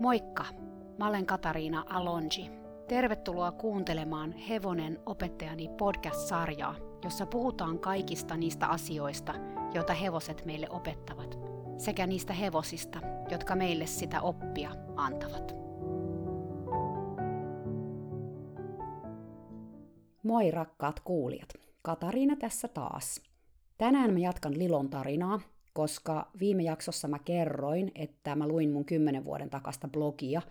Moikka! Mä olen Katariina Alonji. Tervetuloa kuuntelemaan Hevonen opettajani podcast-sarjaa, jossa puhutaan kaikista niistä asioista, joita hevoset meille opettavat, sekä niistä hevosista, jotka meille sitä oppia antavat. Moi rakkaat kuulijat! Katariina tässä taas. Tänään mä jatkan Lilon tarinaa, koska viime jaksossa mä kerroin, että mä luin mun kymmenen vuoden takasta blogia,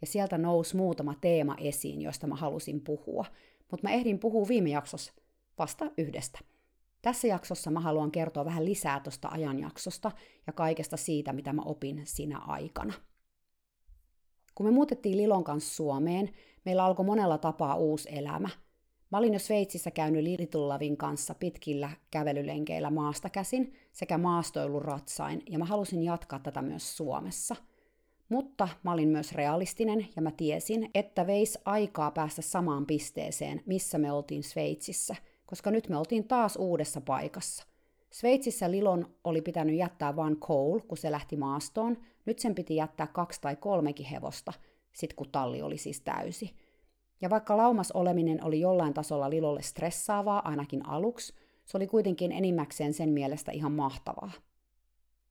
ja sieltä nousi muutama teema esiin, joista mä halusin puhua. Mutta mä ehdin puhua viime jaksossa vasta yhdestä. Tässä jaksossa mä haluan kertoa vähän lisää tuosta ajanjaksosta ja kaikesta siitä, mitä mä opin siinä aikana. Kun me muutettiin Lilon kanssa Suomeen, meillä alkoi monella tapaa uusi elämä – Mä olin jo Sveitsissä käynyt Litullavin kanssa pitkillä kävelylenkeillä maasta käsin sekä maastoiluratsain, ja mä halusin jatkaa tätä myös Suomessa. Mutta mä olin myös realistinen ja mä tiesin, että veisi aikaa päästä samaan pisteeseen, missä me oltiin Sveitsissä, koska nyt me oltiin taas uudessa paikassa. Sveitsissä Lilon oli pitänyt jättää vain Cole, kun se lähti maastoon. Nyt sen piti jättää kaksi tai kolmekin hevosta, sit kun talli oli siis täysi. Ja vaikka laumas oleminen oli jollain tasolla Lilolle stressaavaa ainakin aluksi, se oli kuitenkin enimmäkseen sen mielestä ihan mahtavaa.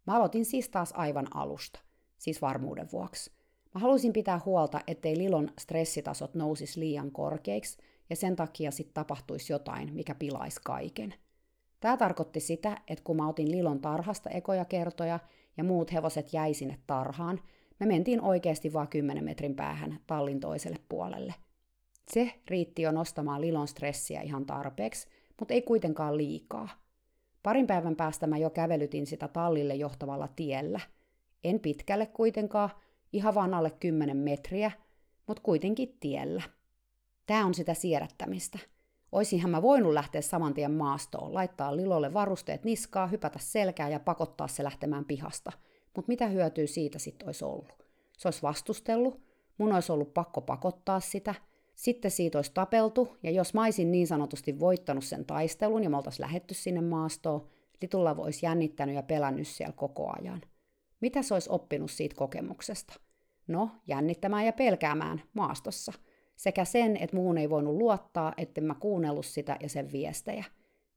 Mä aloitin siis taas aivan alusta, siis varmuuden vuoksi. Mä halusin pitää huolta, ettei Lilon stressitasot nousis liian korkeiksi ja sen takia sitten tapahtuisi jotain, mikä pilaisi kaiken. Tämä tarkoitti sitä, että kun mä otin Lilon tarhasta ekoja kertoja ja muut hevoset jäi sinne tarhaan, me mentiin oikeasti vain 10 metrin päähän tallin toiselle puolelle – se riitti jo nostamaan Lilon stressiä ihan tarpeeksi, mutta ei kuitenkaan liikaa. Parin päivän päästä mä jo kävelytin sitä tallille johtavalla tiellä. En pitkälle kuitenkaan, ihan vaan alle 10 metriä, mutta kuitenkin tiellä. Tämä on sitä siedättämistä. Oisinhan mä voinut lähteä saman tien maastoon, laittaa Lilolle varusteet niskaa, hypätä selkää ja pakottaa se lähtemään pihasta. Mutta mitä hyötyä siitä sitten olisi ollut? Se olisi vastustellut, mun olisi ollut pakko pakottaa sitä – sitten siitä olisi tapeltu, ja jos mä olisin niin sanotusti voittanut sen taistelun ja me oltaisiin lähetty sinne maastoon, Litulla olisi jännittänyt ja pelännyt siellä koko ajan. Mitä se olisi oppinut siitä kokemuksesta? No, jännittämään ja pelkäämään maastossa. Sekä sen, että muun ei voinut luottaa, etten mä kuunnellut sitä ja sen viestejä.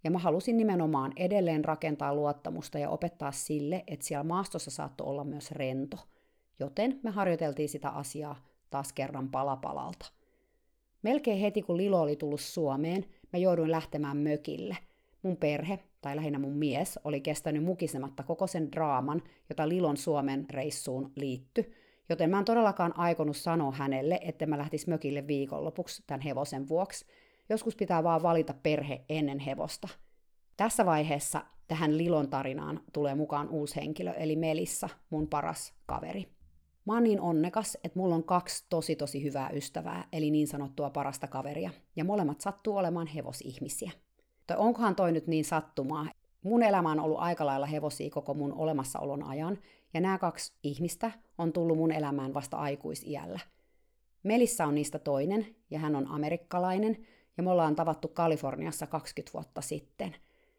Ja mä halusin nimenomaan edelleen rakentaa luottamusta ja opettaa sille, että siellä maastossa saattoi olla myös rento. Joten me harjoiteltiin sitä asiaa taas kerran palapalalta. Melkein heti kun Lilo oli tullut Suomeen, mä jouduin lähtemään mökille. Mun perhe, tai lähinnä mun mies, oli kestänyt mukisematta koko sen draaman, jota Lilon Suomen reissuun liittyi, joten mä en todellakaan aikonut sanoa hänelle, että mä lähtis mökille viikonlopuksi tämän hevosen vuoksi. Joskus pitää vaan valita perhe ennen hevosta. Tässä vaiheessa tähän Lilon tarinaan tulee mukaan uusi henkilö, eli Melissa, mun paras kaveri. Mä oon niin onnekas, että mulla on kaksi tosi tosi hyvää ystävää, eli niin sanottua parasta kaveria, ja molemmat sattuu olemaan hevosihmisiä. Tai onkohan toi nyt niin sattumaa? Mun elämä on ollut aika lailla hevosia koko mun olemassaolon ajan, ja nämä kaksi ihmistä on tullut mun elämään vasta aikuisiällä. Melissa on niistä toinen, ja hän on amerikkalainen, ja me ollaan tavattu Kaliforniassa 20 vuotta sitten.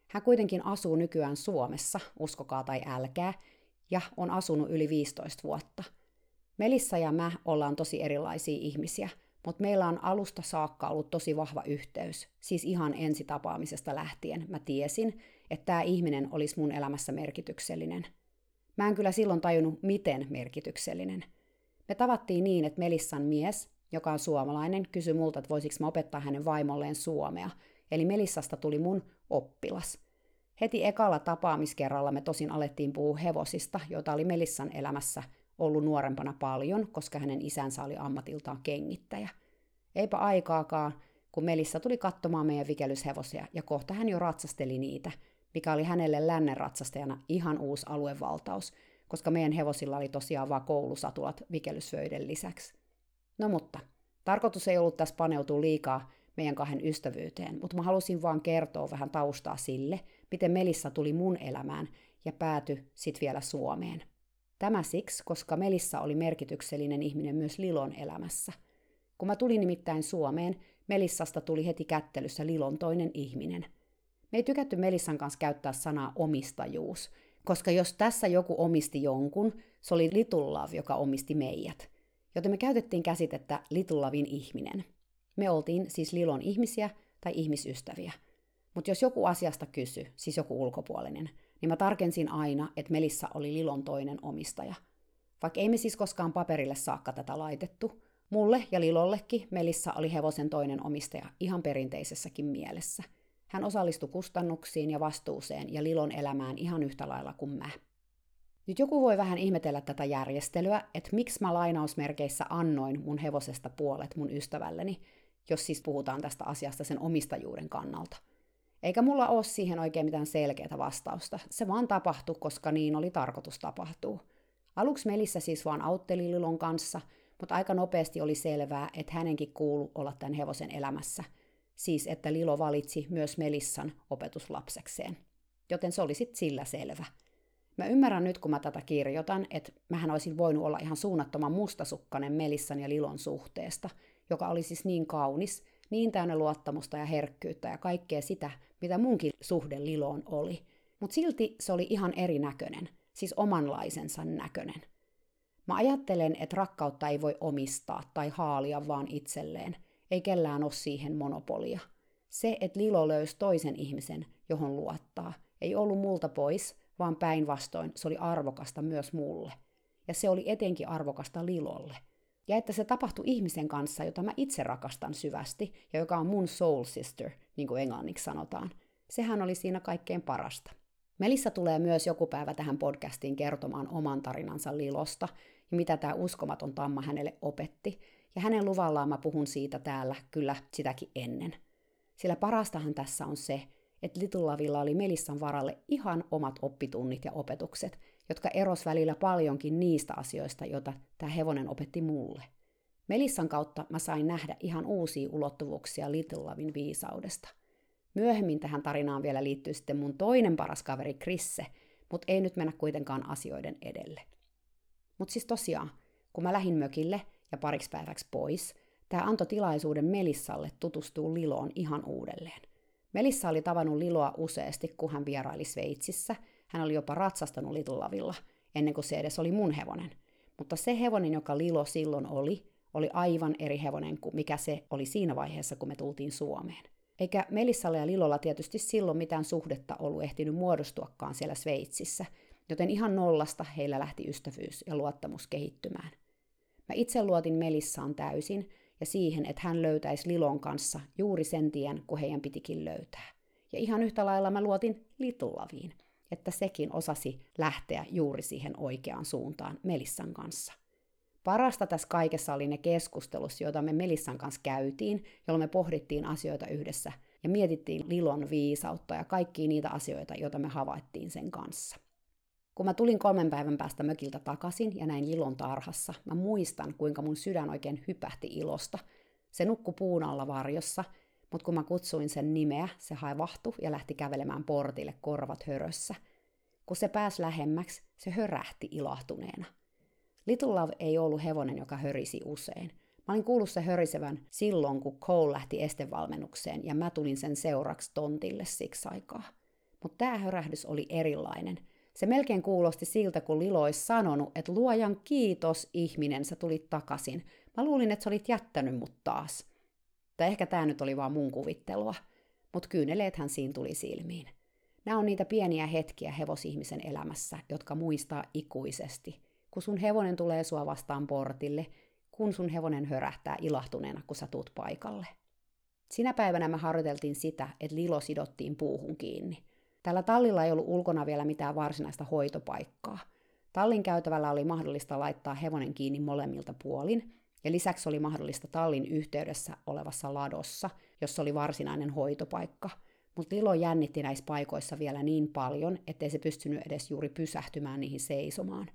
Hän kuitenkin asuu nykyään Suomessa, uskokaa tai älkää, ja on asunut yli 15 vuotta – Melissa ja mä ollaan tosi erilaisia ihmisiä, mutta meillä on alusta saakka ollut tosi vahva yhteys. Siis ihan ensitapaamisesta lähtien mä tiesin, että tämä ihminen olisi mun elämässä merkityksellinen. Mä en kyllä silloin tajunnut, miten merkityksellinen. Me tavattiin niin, että Melissan mies, joka on suomalainen, kysyi multa, että voisiko mä opettaa hänen vaimolleen suomea. Eli Melissasta tuli mun oppilas. Heti ekalla tapaamiskerralla me tosin alettiin puhua hevosista, joita oli Melissan elämässä – ollut nuorempana paljon, koska hänen isänsä oli ammatiltaan kengittäjä. Eipä aikaakaan, kun Melissa tuli katsomaan meidän vikelyshevosia, ja kohta hän jo ratsasteli niitä, mikä oli hänelle lännen ratsastajana ihan uusi aluevaltaus, koska meidän hevosilla oli tosiaan vain koulusatulat vikelysvöiden lisäksi. No mutta, tarkoitus ei ollut tässä paneutua liikaa meidän kahden ystävyyteen, mutta mä halusin vaan kertoa vähän taustaa sille, miten Melissa tuli mun elämään ja päätyi sitten vielä Suomeen. Tämä siksi, koska Melissa oli merkityksellinen ihminen myös Lilon elämässä. Kun mä tulin nimittäin Suomeen, Melissasta tuli heti kättelyssä Lilon toinen ihminen. Me ei tykätty Melissan kanssa käyttää sanaa omistajuus, koska jos tässä joku omisti jonkun, se oli Little Love, joka omisti meidät. Joten me käytettiin käsitettä Little Lavin ihminen. Me oltiin siis Lilon ihmisiä tai ihmisystäviä. Mutta jos joku asiasta kysy, siis joku ulkopuolinen, niin mä tarkensin aina, että Melissa oli Lilon toinen omistaja. Vaikka ei me siis koskaan paperille saakka tätä laitettu, mulle ja Lilollekin Melissa oli hevosen toinen omistaja ihan perinteisessäkin mielessä. Hän osallistui kustannuksiin ja vastuuseen ja Lilon elämään ihan yhtä lailla kuin mä. Nyt joku voi vähän ihmetellä tätä järjestelyä, että miksi mä lainausmerkeissä annoin mun hevosesta puolet mun ystävälleni, jos siis puhutaan tästä asiasta sen omistajuuden kannalta. Eikä mulla ole siihen oikein mitään selkeää vastausta. Se vaan tapahtui, koska niin oli tarkoitus tapahtua. Aluksi Melissa siis vaan autteli Lilon kanssa, mutta aika nopeasti oli selvää, että hänenkin kuulu olla tämän hevosen elämässä. Siis, että Lilo valitsi myös Melissan opetuslapsekseen. Joten se oli sitten sillä selvä. Mä ymmärrän nyt, kun mä tätä kirjoitan, että mähän olisin voinut olla ihan suunnattoman mustasukkainen Melissan ja Lilon suhteesta, joka oli siis niin kaunis, niin täynnä luottamusta ja herkkyyttä ja kaikkea sitä, mitä munkin suhde Liloon oli. Mutta silti se oli ihan erinäköinen, siis omanlaisensa näköinen. Mä ajattelen, että rakkautta ei voi omistaa tai haalia vaan itselleen, ei kellään ole siihen monopolia. Se, että Lilo löysi toisen ihmisen, johon luottaa, ei ollut multa pois, vaan päinvastoin se oli arvokasta myös mulle. Ja se oli etenkin arvokasta Lilolle. Ja että se tapahtui ihmisen kanssa, jota mä itse rakastan syvästi, ja joka on mun soul sister, niin kuin englanniksi sanotaan. Sehän oli siinä kaikkein parasta. Melissa tulee myös joku päivä tähän podcastiin kertomaan oman tarinansa Lilosta, ja mitä tämä uskomaton tamma hänelle opetti, ja hänen luvallaan mä puhun siitä täällä kyllä sitäkin ennen. Sillä parastahan tässä on se, että Little Lavilla oli Melissan varalle ihan omat oppitunnit ja opetukset, jotka eros välillä paljonkin niistä asioista, joita tämä hevonen opetti mulle. Melissan kautta mä sain nähdä ihan uusia ulottuvuuksia Little Lavin viisaudesta. Myöhemmin tähän tarinaan vielä liittyy sitten mun toinen paras kaveri Krisse, mutta ei nyt mennä kuitenkaan asioiden edelle. Mutta siis tosiaan, kun mä lähdin mökille ja pariksi päiväksi pois, tämä antoi tilaisuuden Melissalle tutustua Liloon ihan uudelleen. Melissa oli tavannut Liloa useasti, kun hän vieraili Sveitsissä. Hän oli jopa ratsastanut Litulavilla, ennen kuin se edes oli mun hevonen. Mutta se hevonen, joka Lilo silloin oli, oli aivan eri hevonen kuin mikä se oli siinä vaiheessa, kun me tultiin Suomeen. Eikä Melissalle ja Lilolla tietysti silloin mitään suhdetta ollut ehtinyt muodostuakaan siellä Sveitsissä, joten ihan nollasta heillä lähti ystävyys ja luottamus kehittymään. Mä itse luotin Melissaan täysin, ja siihen, että hän löytäisi Lilon kanssa juuri sen tien, kun heidän pitikin löytää. Ja ihan yhtä lailla mä luotin Litullaviin, että sekin osasi lähteä juuri siihen oikeaan suuntaan Melissan kanssa. Parasta tässä kaikessa oli ne keskustelut, joita me Melissan kanssa käytiin, jolloin me pohdittiin asioita yhdessä ja mietittiin Lilon viisautta ja kaikkia niitä asioita, joita me havaittiin sen kanssa. Kun mä tulin kolmen päivän päästä mökiltä takaisin ja näin Lilon tarhassa, mä muistan, kuinka mun sydän oikein hypähti ilosta. Se nukkui puun alla varjossa, mutta kun mä kutsuin sen nimeä, se haivahtui ja lähti kävelemään portille korvat hörössä. Kun se pääsi lähemmäksi, se hörähti ilahtuneena. Little Love ei ollut hevonen, joka hörisi usein. Mä olin kuullut se hörisevän silloin, kun Cole lähti estevalmennukseen ja mä tulin sen seuraksi tontille siksi aikaa. Mutta tämä hörähdys oli erilainen – se melkein kuulosti siltä, kun Lilo olisi sanonut, että luojan kiitos ihminen, sä tulit takaisin. Mä luulin, että sä olit jättänyt mut taas. Tai ehkä tämä nyt oli vaan mun kuvittelua. Mutta kyyneleethän siinä tuli silmiin. Nämä on niitä pieniä hetkiä hevosihmisen elämässä, jotka muistaa ikuisesti. Kun sun hevonen tulee sua vastaan portille, kun sun hevonen hörähtää ilahtuneena, kun sä tuut paikalle. Sinä päivänä me harjoiteltiin sitä, että Lilo sidottiin puuhun kiinni. Tällä tallilla ei ollut ulkona vielä mitään varsinaista hoitopaikkaa. Tallin käytävällä oli mahdollista laittaa hevonen kiinni molemmilta puolin, ja lisäksi oli mahdollista tallin yhteydessä olevassa ladossa, jossa oli varsinainen hoitopaikka. Mutta Lilo jännitti näissä paikoissa vielä niin paljon, ettei se pystynyt edes juuri pysähtymään niihin seisomaan.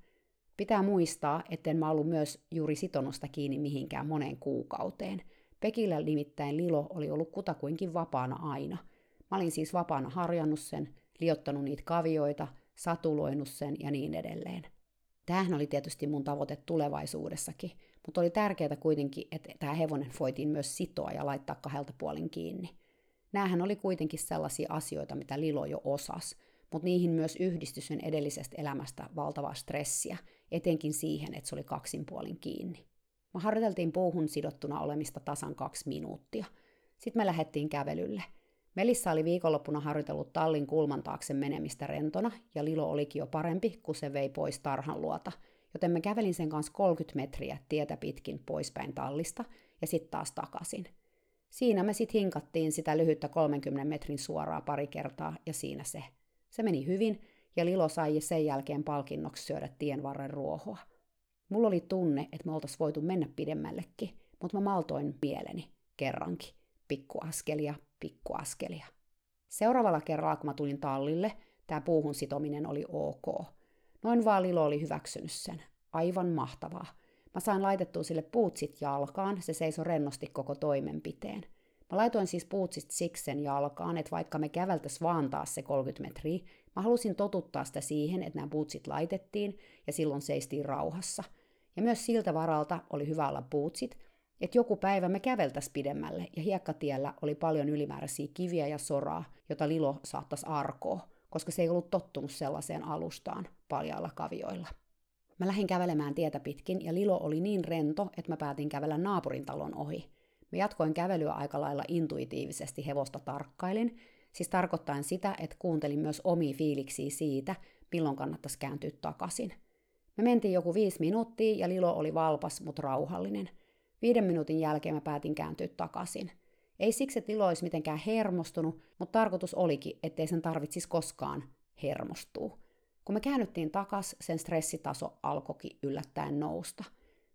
Pitää muistaa, etten mä ollut myös juuri sitonusta kiinni mihinkään moneen kuukauteen. Pekillä nimittäin Lilo oli ollut kutakuinkin vapaana aina – Mä olin siis vapaana harjannut sen, liottanut niitä kavioita, satuloinut sen ja niin edelleen. Tämähän oli tietysti mun tavoite tulevaisuudessakin, mutta oli tärkeää kuitenkin, että tämä hevonen voitiin myös sitoa ja laittaa kahdelta puolin kiinni. Nämähän oli kuitenkin sellaisia asioita, mitä Lilo jo osas, mutta niihin myös yhdistyi sen edellisestä elämästä valtavaa stressiä, etenkin siihen, että se oli kaksin puolin kiinni. Me harjoiteltiin puuhun sidottuna olemista tasan kaksi minuuttia. Sitten me lähdettiin kävelylle. Melissa oli viikonloppuna harjoitellut tallin kulman taakse menemistä rentona, ja Lilo olikin jo parempi, kun se vei pois tarhan luota, joten mä kävelin sen kanssa 30 metriä tietä pitkin poispäin tallista, ja sitten taas takaisin. Siinä me sitten hinkattiin sitä lyhyttä 30 metrin suoraa pari kertaa, ja siinä se. Se meni hyvin, ja Lilo sai sen jälkeen palkinnoksi syödä tien varren ruohoa. Mulla oli tunne, että me oltaisiin voitu mennä pidemmällekin, mutta mä maltoin mieleni kerrankin. Pikkuaskelia, pikkuaskelia. Seuraavalla kerralla, kun mä tulin tallille, tämä puuhun sitominen oli ok. Noin vaan Lilo oli hyväksynyt sen. Aivan mahtavaa. Mä sain laitettua sille puutsit jalkaan, se seisoi rennosti koko toimenpiteen. Mä laitoin siis puutsit siksen jalkaan, että vaikka me käveltäis vaan taas se 30 metriä, mä halusin totuttaa sitä siihen, että nämä puutsit laitettiin ja silloin seistiin rauhassa. Ja myös siltä varalta oli hyvä olla puutsit, että joku päivä me käveltäis pidemmälle ja hiekkatiellä oli paljon ylimääräisiä kiviä ja soraa, jota Lilo saattaisi arkoa, koska se ei ollut tottunut sellaiseen alustaan paljailla kavioilla. Mä lähdin kävelemään tietä pitkin ja Lilo oli niin rento, että mä päätin kävellä naapurin talon ohi. Mä jatkoin kävelyä aika lailla intuitiivisesti hevosta tarkkailin, siis tarkoittaen sitä, että kuuntelin myös omia fiiliksiä siitä, milloin kannattaisi kääntyä takaisin. Me mentiin joku viisi minuuttia ja Lilo oli valpas, mutta rauhallinen. Viiden minuutin jälkeen mä päätin kääntyä takaisin. Ei siksi, että Lilo olisi mitenkään hermostunut, mutta tarkoitus olikin, ettei sen tarvitsisi koskaan hermostua. Kun me käännyttiin takas, sen stressitaso alkoikin yllättäen nousta.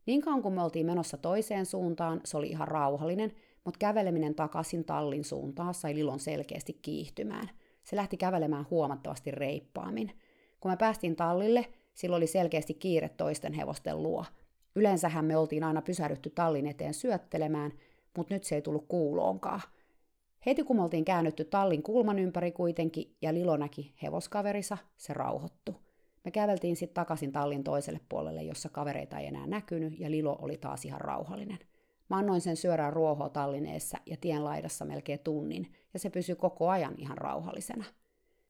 Niin kauan kun me oltiin menossa toiseen suuntaan, se oli ihan rauhallinen, mutta käveleminen takaisin tallin suuntaan sai Lilon selkeästi kiihtymään. Se lähti kävelemään huomattavasti reippaammin. Kun me päästiin tallille, silloin oli selkeästi kiire toisten hevosten luo. Yleensähän me oltiin aina pysähdytty tallin eteen syöttelemään, mutta nyt se ei tullut kuuloonkaan. Heti kun me oltiin käännytty tallin kulman ympäri kuitenkin ja Lilo näki hevoskaverissa, se rauhoittu. Me käveltiin sitten takaisin tallin toiselle puolelle, jossa kavereita ei enää näkynyt ja Lilo oli taas ihan rauhallinen. Mä annoin sen syödään ruohoa tallineessa ja tien laidassa melkein tunnin, ja se pysyi koko ajan ihan rauhallisena.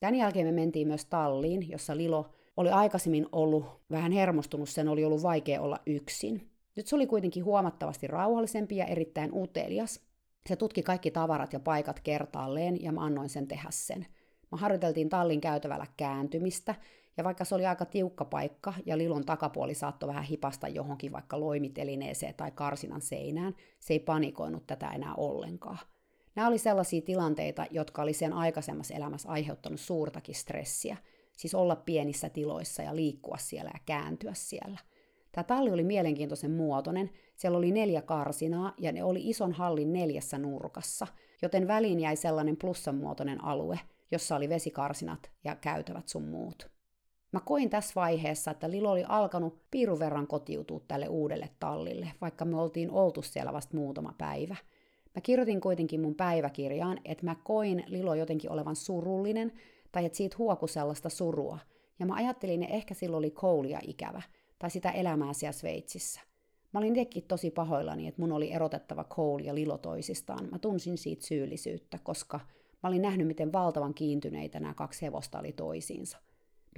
Tämän jälkeen me mentiin myös talliin, jossa Lilo oli aikaisemmin ollut vähän hermostunut, sen oli ollut vaikea olla yksin. Nyt se oli kuitenkin huomattavasti rauhallisempi ja erittäin utelias. Se tutki kaikki tavarat ja paikat kertaalleen ja mä annoin sen tehdä sen. Mä harjoiteltiin tallin käytävällä kääntymistä, ja vaikka se oli aika tiukka paikka ja Lilon takapuoli saattoi vähän hipasta johonkin vaikka loimitelineeseen tai karsinan seinään, se ei panikoinut tätä enää ollenkaan. Nämä oli sellaisia tilanteita, jotka oli sen aikaisemmassa elämässä aiheuttanut suurtakin stressiä, siis olla pienissä tiloissa ja liikkua siellä ja kääntyä siellä. Tämä talli oli mielenkiintoisen muotoinen, siellä oli neljä karsinaa ja ne oli ison hallin neljässä nurkassa, joten väliin jäi sellainen plussanmuotoinen alue, jossa oli vesikarsinat ja käytävät sun muut. Mä koin tässä vaiheessa, että Lilo oli alkanut piirun verran kotiutua tälle uudelle tallille, vaikka me oltiin oltu siellä vasta muutama päivä. Mä kirjoitin kuitenkin mun päiväkirjaan, että mä koin Lilo jotenkin olevan surullinen, tai että siitä huoku sellaista surua. Ja mä ajattelin, että ehkä silloin oli koulia ikävä, tai sitä elämää siellä Sveitsissä. Mä olin itsekin tosi pahoillani, että mun oli erotettava Cole ja Lilo toisistaan. Mä tunsin siitä syyllisyyttä, koska mä olin nähnyt, miten valtavan kiintyneitä nämä kaksi hevosta oli toisiinsa.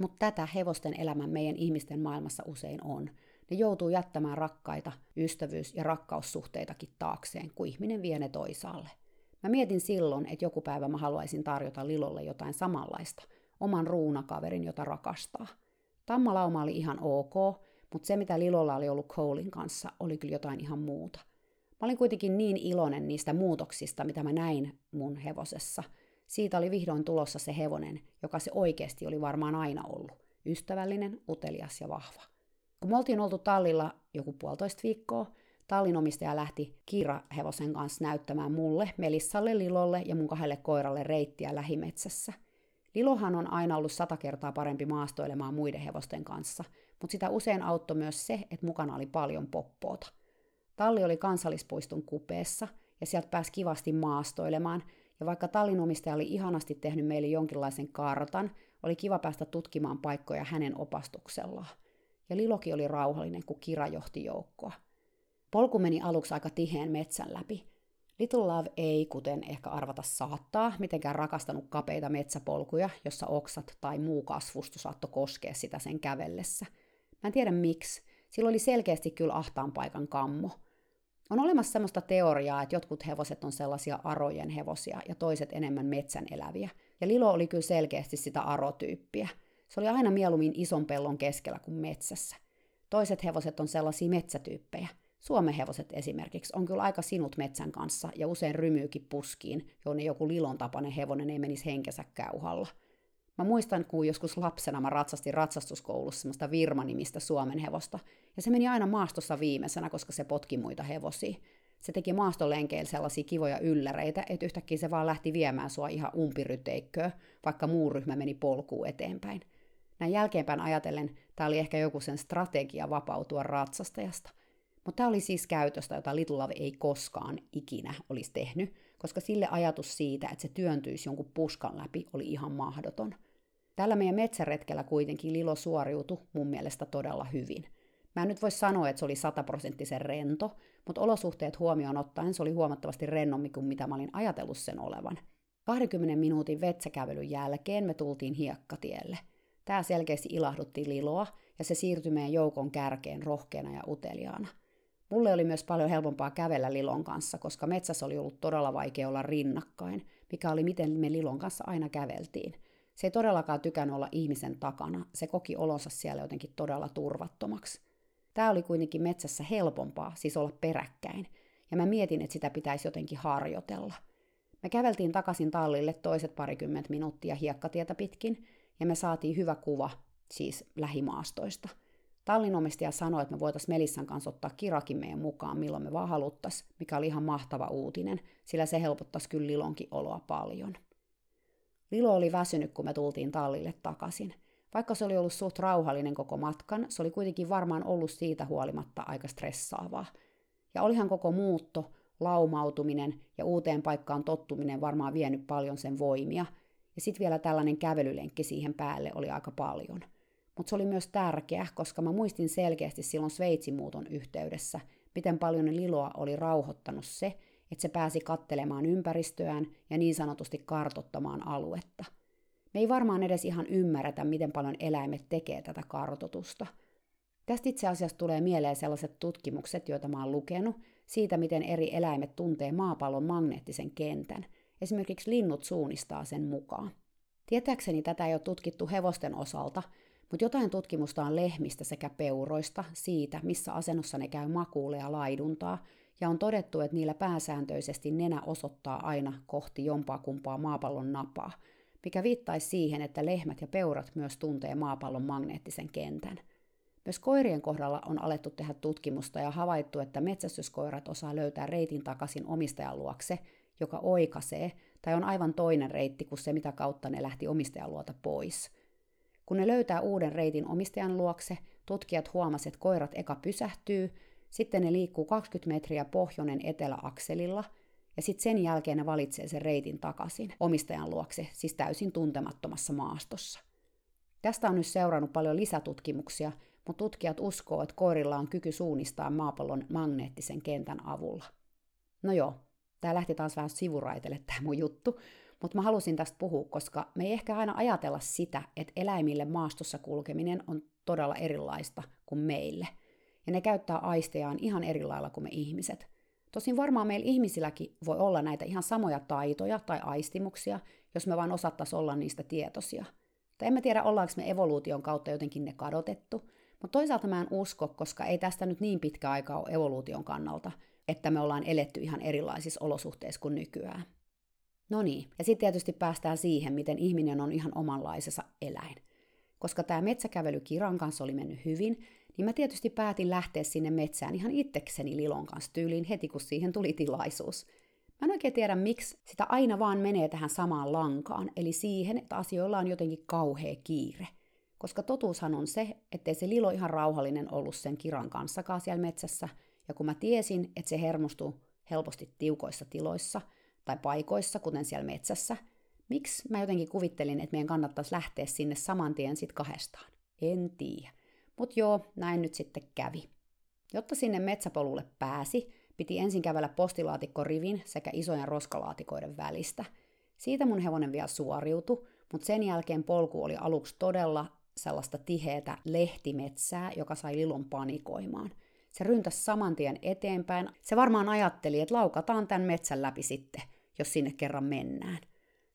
Mutta tätä hevosten elämän meidän ihmisten maailmassa usein on. Ne joutuu jättämään rakkaita ystävyys- ja rakkaussuhteitakin taakseen, kun ihminen vie ne toisaalle. Mä mietin silloin, että joku päivä mä haluaisin tarjota Lilolle jotain samanlaista, oman ruunakaverin, jota rakastaa. Tammalauma oli ihan ok, mutta se mitä Lilolla oli ollut Colein kanssa oli kyllä jotain ihan muuta. Mä olin kuitenkin niin iloinen niistä muutoksista, mitä mä näin mun hevosessa – siitä oli vihdoin tulossa se hevonen, joka se oikeasti oli varmaan aina ollut. Ystävällinen, utelias ja vahva. Kun me oltiin oltu tallilla joku puolitoista viikkoa, tallinomistaja lähti Kira-hevosen kanssa näyttämään mulle, Melissalle, Lilolle ja mun kahdelle koiralle reittiä lähimetsässä. Lilohan on aina ollut sata kertaa parempi maastoilemaan muiden hevosten kanssa, mutta sitä usein auttoi myös se, että mukana oli paljon poppoota. Talli oli kansallispuiston kupeessa, ja sieltä pääsi kivasti maastoilemaan, ja vaikka tallinomistaja oli ihanasti tehnyt meille jonkinlaisen kartan, oli kiva päästä tutkimaan paikkoja hänen opastuksellaan. Ja Liloki oli rauhallinen, kun Kira johti joukkoa. Polku meni aluksi aika tiheen metsän läpi. Little Love ei, kuten ehkä arvata saattaa, mitenkään rakastanut kapeita metsäpolkuja, jossa oksat tai muu kasvusto saattoi koskea sitä sen kävellessä. Mä en tiedä miksi. Sillä oli selkeästi kyllä ahtaan paikan kammo. On olemassa sellaista teoriaa, että jotkut hevoset on sellaisia arojen hevosia ja toiset enemmän metsän eläviä. Ja Lilo oli kyllä selkeästi sitä arotyyppiä. Se oli aina mieluummin ison pellon keskellä kuin metsässä. Toiset hevoset on sellaisia metsätyyppejä. Suomen hevoset esimerkiksi on kyllä aika sinut metsän kanssa ja usein rymyykin puskiin, jonne joku lilon tapainen hevonen ei menisi henkensä käyhalla. Mä muistan, kun joskus lapsena mä ratsastin ratsastuskoulussa semmoista Virma-nimistä Suomen hevosta, ja se meni aina maastossa viimeisenä, koska se potki muita hevosia. Se teki maastolenkeillä sellaisia kivoja ylläreitä, että yhtäkkiä se vaan lähti viemään sua ihan umpiryteikköä, vaikka muu ryhmä meni polkuun eteenpäin. Näin jälkeenpäin ajatellen tämä oli ehkä joku sen strategia vapautua ratsastajasta. Mutta tämä oli siis käytöstä, jota Little Love ei koskaan ikinä olisi tehnyt, koska sille ajatus siitä, että se työntyisi jonkun puskan läpi, oli ihan mahdoton. Tällä meidän metsäretkellä kuitenkin Lilo suoriutui mun mielestä todella hyvin. Mä en nyt voi sanoa, että se oli sataprosenttisen rento, mutta olosuhteet huomioon ottaen se oli huomattavasti rennommin kuin mitä mä olin ajatellut sen olevan. 20 minuutin vetsäkävelyn jälkeen me tultiin hiekkatielle. Tämä selkeästi ilahdutti Liloa, ja se siirtyi meidän joukon kärkeen rohkeana ja uteliaana. Mulle oli myös paljon helpompaa kävellä Lilon kanssa, koska metsässä oli ollut todella vaikea olla rinnakkain, mikä oli miten me Lilon kanssa aina käveltiin. Se ei todellakaan tykännyt olla ihmisen takana, se koki olonsa siellä jotenkin todella turvattomaksi. Tämä oli kuitenkin metsässä helpompaa, siis olla peräkkäin, ja mä mietin, että sitä pitäisi jotenkin harjoitella. Me käveltiin takaisin tallille toiset parikymmentä minuuttia hiekkatietä pitkin, ja me saatiin hyvä kuva, siis lähimaastoista – Tallinomistaja sanoi, että me voitaisiin Melissan kanssa ottaa Kirakin meidän mukaan, milloin me vaan haluttais, mikä oli ihan mahtava uutinen, sillä se helpottaisi kyllä Lilonkin oloa paljon. Lilo oli väsynyt, kun me tultiin tallille takaisin. Vaikka se oli ollut suht rauhallinen koko matkan, se oli kuitenkin varmaan ollut siitä huolimatta aika stressaavaa. Ja olihan koko muutto, laumautuminen ja uuteen paikkaan tottuminen varmaan vienyt paljon sen voimia. Ja sitten vielä tällainen kävelylenkki siihen päälle oli aika paljon – mutta se oli myös tärkeä, koska mä muistin selkeästi silloin Sveitsin muuton yhteydessä, miten paljon Liloa oli rauhoittanut se, että se pääsi kattelemaan ympäristöään ja niin sanotusti kartottamaan aluetta. Me ei varmaan edes ihan ymmärretä, miten paljon eläimet tekee tätä kartotusta. Tästä itse asiassa tulee mieleen sellaiset tutkimukset, joita mä oon lukenut, siitä miten eri eläimet tuntee maapallon magneettisen kentän. Esimerkiksi linnut suunnistaa sen mukaan. Tietääkseni tätä ei ole tutkittu hevosten osalta, mutta jotain tutkimusta on lehmistä sekä peuroista siitä, missä asennossa ne käy makuulle ja laiduntaa, ja on todettu, että niillä pääsääntöisesti nenä osoittaa aina kohti jompaa kumpaa maapallon napaa, mikä viittaisi siihen, että lehmät ja peurat myös tuntee maapallon magneettisen kentän. Myös koirien kohdalla on alettu tehdä tutkimusta ja havaittu, että metsästyskoirat osaa löytää reitin takaisin omistajan luokse, joka oikasee, tai on aivan toinen reitti kuin se, mitä kautta ne lähti omistajan luota pois – kun ne löytää uuden reitin omistajan luokse, tutkijat huomasivat, että koirat eka pysähtyy, sitten ne liikkuu 20 metriä pohjoinen eteläakselilla, ja sitten sen jälkeen ne valitsee sen reitin takaisin omistajan luokse, siis täysin tuntemattomassa maastossa. Tästä on nyt seurannut paljon lisätutkimuksia, mutta tutkijat uskoo, että koirilla on kyky suunnistaa maapallon magneettisen kentän avulla. No joo, tämä lähti taas vähän sivuraitelle tämä mun juttu, mutta mä halusin tästä puhua, koska me ei ehkä aina ajatella sitä, että eläimille maastossa kulkeminen on todella erilaista kuin meille. Ja ne käyttää aistejaan ihan eri lailla kuin me ihmiset. Tosin varmaan meillä ihmisilläkin voi olla näitä ihan samoja taitoja tai aistimuksia, jos me vaan osattaisiin olla niistä tietoisia. Tai en mä tiedä, ollaanko me evoluution kautta jotenkin ne kadotettu, mutta toisaalta mä en usko, koska ei tästä nyt niin pitkä aika ole evoluution kannalta, että me ollaan eletty ihan erilaisissa olosuhteissa kuin nykyään. No niin, ja sitten tietysti päästään siihen, miten ihminen on ihan omanlaisessa eläin. Koska tämä metsäkävely Kiran kanssa oli mennyt hyvin, niin mä tietysti päätin lähteä sinne metsään ihan itsekseni Lilon kanssa tyyliin heti, kun siihen tuli tilaisuus. Mä en oikein tiedä, miksi sitä aina vaan menee tähän samaan lankaan, eli siihen, että asioilla on jotenkin kauhea kiire. Koska totuushan on se, ettei se Lilo ihan rauhallinen ollut sen Kiran kanssakaan siellä metsässä, ja kun mä tiesin, että se hermostuu helposti tiukoissa tiloissa – tai paikoissa, kuten siellä metsässä, miksi mä jotenkin kuvittelin, että meidän kannattaisi lähteä sinne saman tien sit kahdestaan? En tiedä. Mutta joo, näin nyt sitten kävi. Jotta sinne metsäpolulle pääsi, piti ensin kävellä postilaatikkorivin sekä isojen roskalaatikoiden välistä. Siitä mun hevonen vielä suoriutui, mutta sen jälkeen polku oli aluksi todella sellaista tiheätä lehtimetsää, joka sai Lilon panikoimaan. Se ryntäsi saman tien eteenpäin. Se varmaan ajatteli, että laukataan tämän metsän läpi sitten, jos sinne kerran mennään.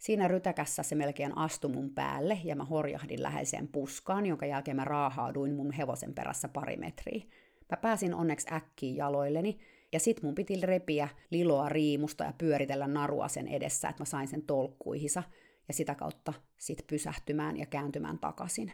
Siinä rytäkässä se melkein astui mun päälle ja mä horjahdin läheiseen puskaan, jonka jälkeen mä raahauduin mun hevosen perässä pari metriä. Mä pääsin onneksi äkkiin jaloilleni, ja sit mun piti repiä liloa riimusta ja pyöritellä narua sen edessä, että mä sain sen tolkkuihisa, ja sitä kautta sit pysähtymään ja kääntymään takaisin.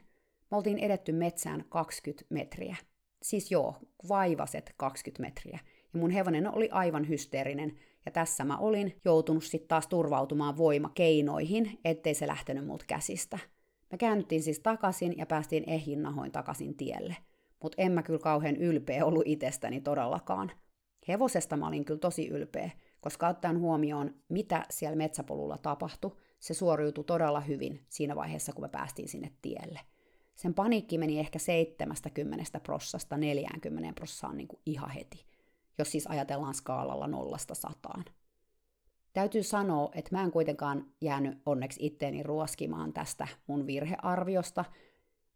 Me oltiin edetty metsään 20 metriä. Siis joo, vaivaset 20 metriä. Ja mun hevonen oli aivan hysteerinen, ja tässä mä olin joutunut sitten taas turvautumaan voimakeinoihin, ettei se lähtenyt mut käsistä. Me käännyttiin siis takaisin ja päästiin ehin nahoin takaisin tielle. Mutta en mä kyllä kauhean ylpeä ollut itsestäni todellakaan. Hevosesta mä olin kyllä tosi ylpeä, koska ottaen huomioon, mitä siellä metsäpolulla tapahtui, se suoriutui todella hyvin siinä vaiheessa, kun me päästiin sinne tielle. Sen paniikki meni ehkä 70 prossasta 40 prossaan niin kuin ihan heti, jos siis ajatellaan skaalalla nollasta sataan. Täytyy sanoa, että mä en kuitenkaan jäänyt onneksi itteeni ruoskimaan tästä mun virhearviosta,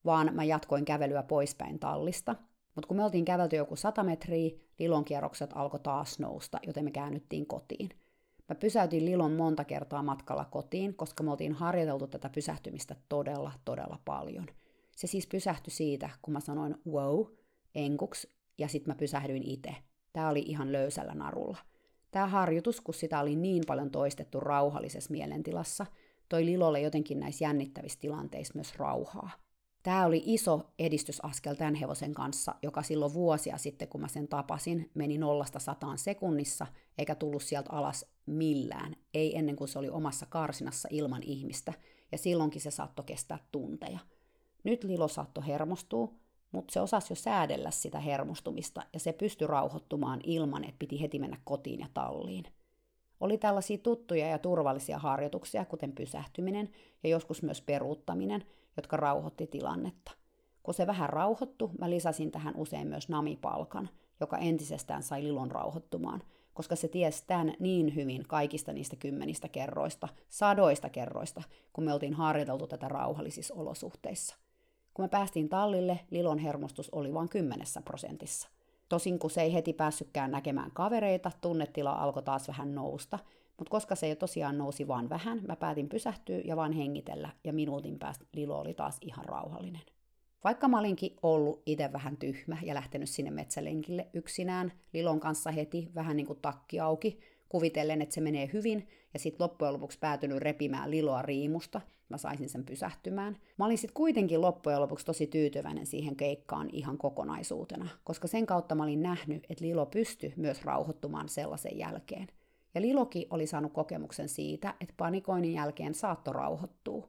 vaan mä jatkoin kävelyä poispäin tallista. Mutta kun me oltiin kävelty joku 100 metriä, lilonkierrokset alkoi taas nousta, joten me käännyttiin kotiin. Mä pysäytin Lilon monta kertaa matkalla kotiin, koska me oltiin harjoiteltu tätä pysähtymistä todella, todella paljon. Se siis pysähtyi siitä, kun mä sanoin wow, enkuks, ja sitten mä pysähdyin itse. Tämä oli ihan löysällä narulla. Tämä harjoitus, kun sitä oli niin paljon toistettu rauhallisessa mielentilassa, toi Lilolle jotenkin näissä jännittävissä tilanteissa myös rauhaa. Tämä oli iso edistysaskel tämän hevosen kanssa, joka silloin vuosia sitten, kun mä sen tapasin, meni nollasta sataan sekunnissa, eikä tullut sieltä alas millään, ei ennen kuin se oli omassa karsinassa ilman ihmistä, ja silloinkin se saattoi kestää tunteja. Nyt Lilo saattoi hermostua, mutta se osasi jo säädellä sitä hermostumista, ja se pystyi rauhoittumaan ilman, että piti heti mennä kotiin ja talliin. Oli tällaisia tuttuja ja turvallisia harjoituksia, kuten pysähtyminen ja joskus myös peruuttaminen, jotka rauhoitti tilannetta. Kun se vähän rauhoittu, mä lisäsin tähän usein myös namipalkan, joka entisestään sai Lilon rauhoittumaan, koska se tiesi tämän niin hyvin kaikista niistä kymmenistä kerroista, sadoista kerroista, kun me oltiin harjoiteltu tätä rauhallisissa olosuhteissa. Kun me päästiin tallille, Lilon hermostus oli vain kymmenessä prosentissa. Tosin kun se ei heti päässytkään näkemään kavereita, tunnetila alkoi taas vähän nousta, mutta koska se jo tosiaan nousi vaan vähän, mä päätin pysähtyä ja vaan hengitellä, ja minuutin päästä Lilo oli taas ihan rauhallinen. Vaikka mä olinkin ollut itse vähän tyhmä ja lähtenyt sinne metsälenkille yksinään Lilon kanssa heti, vähän niin kuin takki auki, kuvitellen, että se menee hyvin, ja sitten loppujen lopuksi päätynyt repimään Liloa riimusta, mä saisin sen pysähtymään. Mä olin sitten kuitenkin loppujen lopuksi tosi tyytyväinen siihen keikkaan ihan kokonaisuutena, koska sen kautta mä olin nähnyt, että Lilo pystyi myös rauhoittumaan sellaisen jälkeen. Ja Liloki oli saanut kokemuksen siitä, että panikoinnin jälkeen saatto rauhoittuu.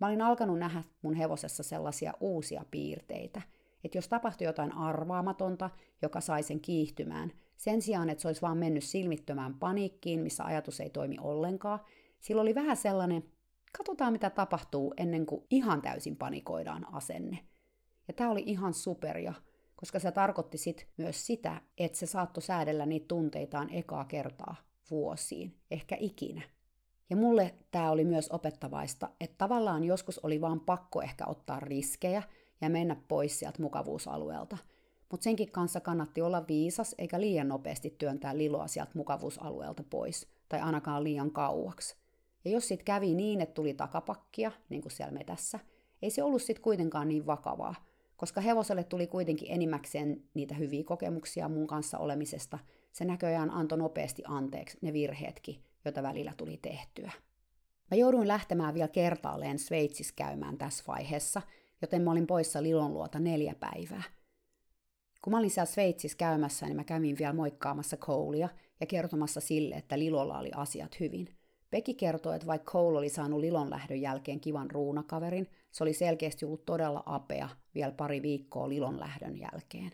Mä olin alkanut nähdä mun hevosessa sellaisia uusia piirteitä, että jos tapahtui jotain arvaamatonta, joka sai sen kiihtymään, sen sijaan, että se olisi vaan mennyt silmittömään paniikkiin, missä ajatus ei toimi ollenkaan, sillä oli vähän sellainen, katsotaan mitä tapahtuu ennen kuin ihan täysin panikoidaan asenne. Ja tämä oli ihan superja, koska se tarkoitti sit myös sitä, että se saattoi säädellä niitä tunteitaan ekaa kertaa vuosiin, ehkä ikinä. Ja mulle tämä oli myös opettavaista, että tavallaan joskus oli vaan pakko ehkä ottaa riskejä ja mennä pois sieltä mukavuusalueelta. Mutta senkin kanssa kannatti olla viisas eikä liian nopeasti työntää liloa sieltä mukavuusalueelta pois, tai ainakaan liian kauaksi. Ja jos sitten kävi niin, että tuli takapakkia, niin kuin siellä metässä, ei se ollut sitten kuitenkaan niin vakavaa, koska hevoselle tuli kuitenkin enimmäkseen niitä hyviä kokemuksia mun kanssa olemisesta, se näköjään antoi nopeasti anteeksi ne virheetkin, joita välillä tuli tehtyä. Mä jouduin lähtemään vielä kertaalleen Sveitsissä käymään tässä vaiheessa, joten mä olin poissa Lilon luota neljä päivää. Kun mä olin siellä Sveitsissä käymässä, niin mä kävin vielä moikkaamassa Coleia ja kertomassa sille, että Lilolla oli asiat hyvin. Peki kertoi, että vaikka Cole oli saanut Lilon lähdön jälkeen kivan ruunakaverin, se oli selkeästi ollut todella apea vielä pari viikkoa Lilon lähdön jälkeen.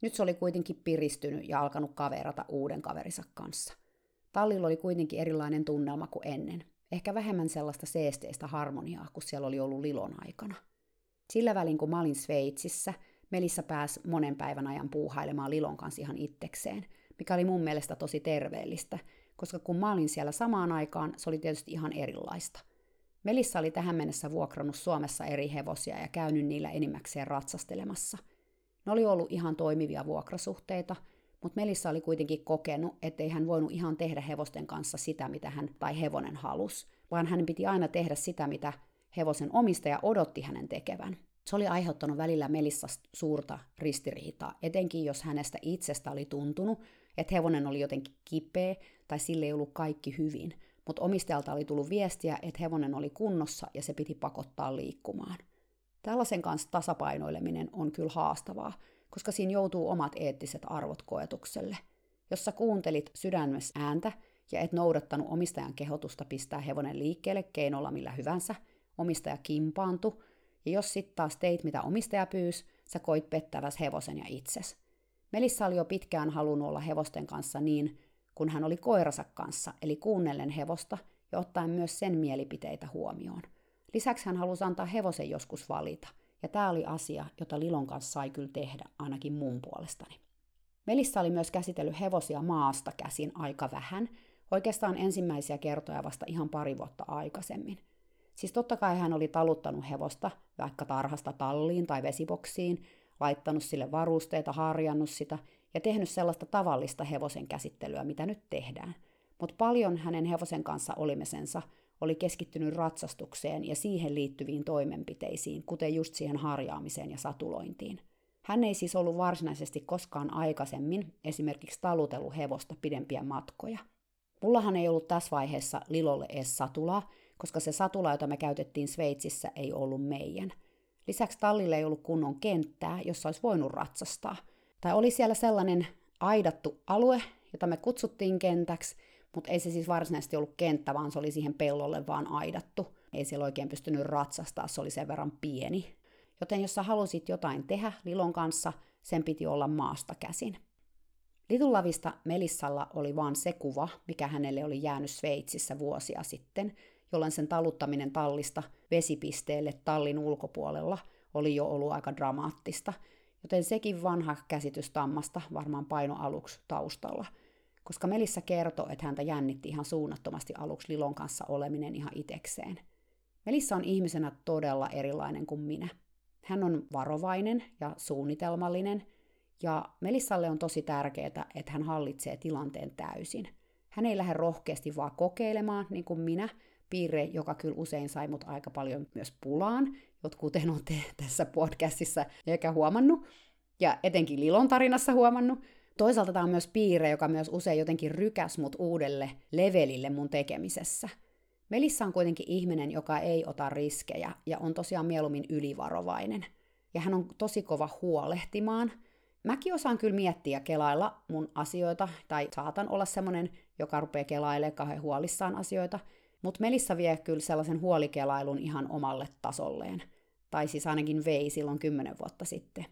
Nyt se oli kuitenkin piristynyt ja alkanut kaverata uuden kaverinsa kanssa. Tallilla oli kuitenkin erilainen tunnelma kuin ennen. Ehkä vähemmän sellaista seesteistä harmoniaa kuin siellä oli ollut Lilon aikana. Sillä välin, kun mä olin Sveitsissä, Melissa pääsi monen päivän ajan puuhailemaan Lilon kanssa ihan itsekseen, mikä oli mun mielestä tosi terveellistä, koska kun mä olin siellä samaan aikaan, se oli tietysti ihan erilaista. Melissa oli tähän mennessä vuokrannut Suomessa eri hevosia ja käynyt niillä enimmäkseen ratsastelemassa. Ne oli ollut ihan toimivia vuokrasuhteita, mutta Melissa oli kuitenkin kokenut, ettei hän voinut ihan tehdä hevosten kanssa sitä, mitä hän tai hevonen halusi, vaan hän piti aina tehdä sitä, mitä hevosen omistaja odotti hänen tekevän. Se oli aiheuttanut välillä Melissasta suurta ristiriitaa, etenkin jos hänestä itsestä oli tuntunut, että hevonen oli jotenkin kipeä tai sille ei ollut kaikki hyvin, mutta omistajalta oli tullut viestiä, että hevonen oli kunnossa ja se piti pakottaa liikkumaan. Tällaisen kanssa tasapainoileminen on kyllä haastavaa, koska siinä joutuu omat eettiset arvot koetukselle. Jos sä kuuntelit sydämessä ääntä ja et noudattanut omistajan kehotusta pistää hevonen liikkeelle keinolla millä hyvänsä, omistaja kimpaantu, ja jos sitten taas teit mitä omistaja pyys, sä koit pettäväs hevosen ja itses. Melissa oli jo pitkään halunnut olla hevosten kanssa niin, kun hän oli koiransa kanssa, eli kuunnellen hevosta ja ottaen myös sen mielipiteitä huomioon. Lisäksi hän halusi antaa hevosen joskus valita, ja tämä oli asia, jota Lilon kanssa sai kyllä tehdä, ainakin mun puolestani. Melissa oli myös käsitellyt hevosia maasta käsin aika vähän, oikeastaan ensimmäisiä kertoja vasta ihan pari vuotta aikaisemmin. Siis totta kai hän oli taluttanut hevosta vaikka tarhasta talliin tai vesiboksiin, laittanut sille varusteita, harjannut sitä ja tehnyt sellaista tavallista hevosen käsittelyä, mitä nyt tehdään. Mutta paljon hänen hevosen kanssa olimisensa oli keskittynyt ratsastukseen ja siihen liittyviin toimenpiteisiin, kuten just siihen harjaamiseen ja satulointiin. Hän ei siis ollut varsinaisesti koskaan aikaisemmin esimerkiksi talutellut hevosta pidempiä matkoja. Mullahan ei ollut tässä vaiheessa Lilolle edes satulaa, koska se satula, jota me käytettiin Sveitsissä, ei ollut meidän. Lisäksi tallille ei ollut kunnon kenttää, jossa olisi voinut ratsastaa. Tai oli siellä sellainen aidattu alue, jota me kutsuttiin kentäksi, mutta ei se siis varsinaisesti ollut kenttä, vaan se oli siihen pellolle vaan aidattu. Ei siellä oikein pystynyt ratsastaa, se oli sen verran pieni. Joten jos sä halusit jotain tehdä Lilon kanssa, sen piti olla maasta käsin. Litulavista Melissalla oli vaan se kuva, mikä hänelle oli jäänyt Sveitsissä vuosia sitten, jolloin sen taluttaminen tallista vesipisteelle tallin ulkopuolella oli jo ollut aika dramaattista, joten sekin vanha käsitys tammasta varmaan paino aluksi taustalla. Koska Melissa kertoi, että häntä jännitti ihan suunnattomasti aluksi Lilon kanssa oleminen ihan itekseen. Melissa on ihmisenä todella erilainen kuin minä. Hän on varovainen ja suunnitelmallinen, ja Melissalle on tosi tärkeää, että hän hallitsee tilanteen täysin. Hän ei lähde rohkeasti vaan kokeilemaan, niin kuin minä, piirre, joka kyllä usein sai mut aika paljon myös pulaan, kuten olette tässä podcastissa ehkä huomannut, ja etenkin Lilon tarinassa huomannut. Toisaalta tämä on myös piirre, joka myös usein jotenkin rykäs mut uudelle levelille mun tekemisessä. Melissa on kuitenkin ihminen, joka ei ota riskejä ja on tosiaan mieluummin ylivarovainen. Ja hän on tosi kova huolehtimaan. Mäkin osaan kyllä miettiä kelailla mun asioita, tai saatan olla semmonen, joka rupeaa kelailemaan kauhean huolissaan asioita, mutta Melissa vie kyllä sellaisen huolikelailun ihan omalle tasolleen. Tai siis ainakin vei silloin kymmenen vuotta sitten.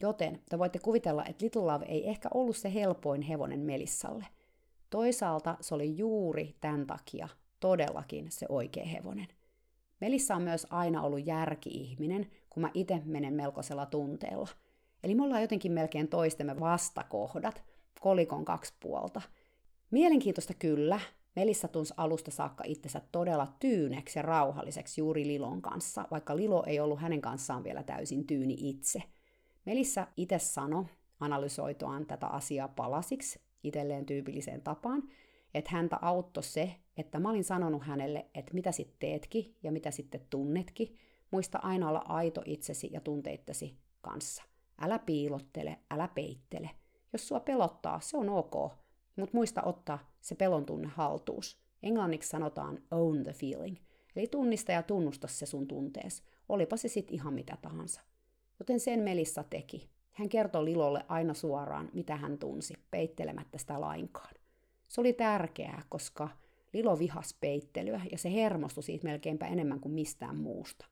Joten te voitte kuvitella, että Little Love ei ehkä ollut se helpoin hevonen Melissalle. Toisaalta se oli juuri tämän takia todellakin se oikea hevonen. Melissa on myös aina ollut järki-ihminen, kun mä itse menen melkoisella tunteella. Eli me ollaan jotenkin melkein toistemme vastakohdat, kolikon kaksi puolta. Mielenkiintoista kyllä, Melissa tunsi alusta saakka itsensä todella tyyneksi ja rauhalliseksi juuri Lilon kanssa, vaikka Lilo ei ollut hänen kanssaan vielä täysin tyyni itse. Melissa itse sanoi, analysoituaan tätä asiaa palasiksi itselleen tyypilliseen tapaan, että häntä auttoi se, että mä olin sanonut hänelle, että mitä sitten teetkin ja mitä sitten tunnetkin, muista aina olla aito itsesi ja tunteittesi kanssa. Älä piilottele, älä peittele. Jos sua pelottaa, se on ok, mutta muista ottaa se pelon tunne haltuus. Englanniksi sanotaan own the feeling, eli tunnista ja tunnusta se sun tuntees, olipa se sitten ihan mitä tahansa. Joten sen Melissa teki. Hän kertoi Lilolle aina suoraan, mitä hän tunsi, peittelemättä sitä lainkaan. Se oli tärkeää, koska Lilo vihas peittelyä ja se hermostui siitä melkeinpä enemmän kuin mistään muusta.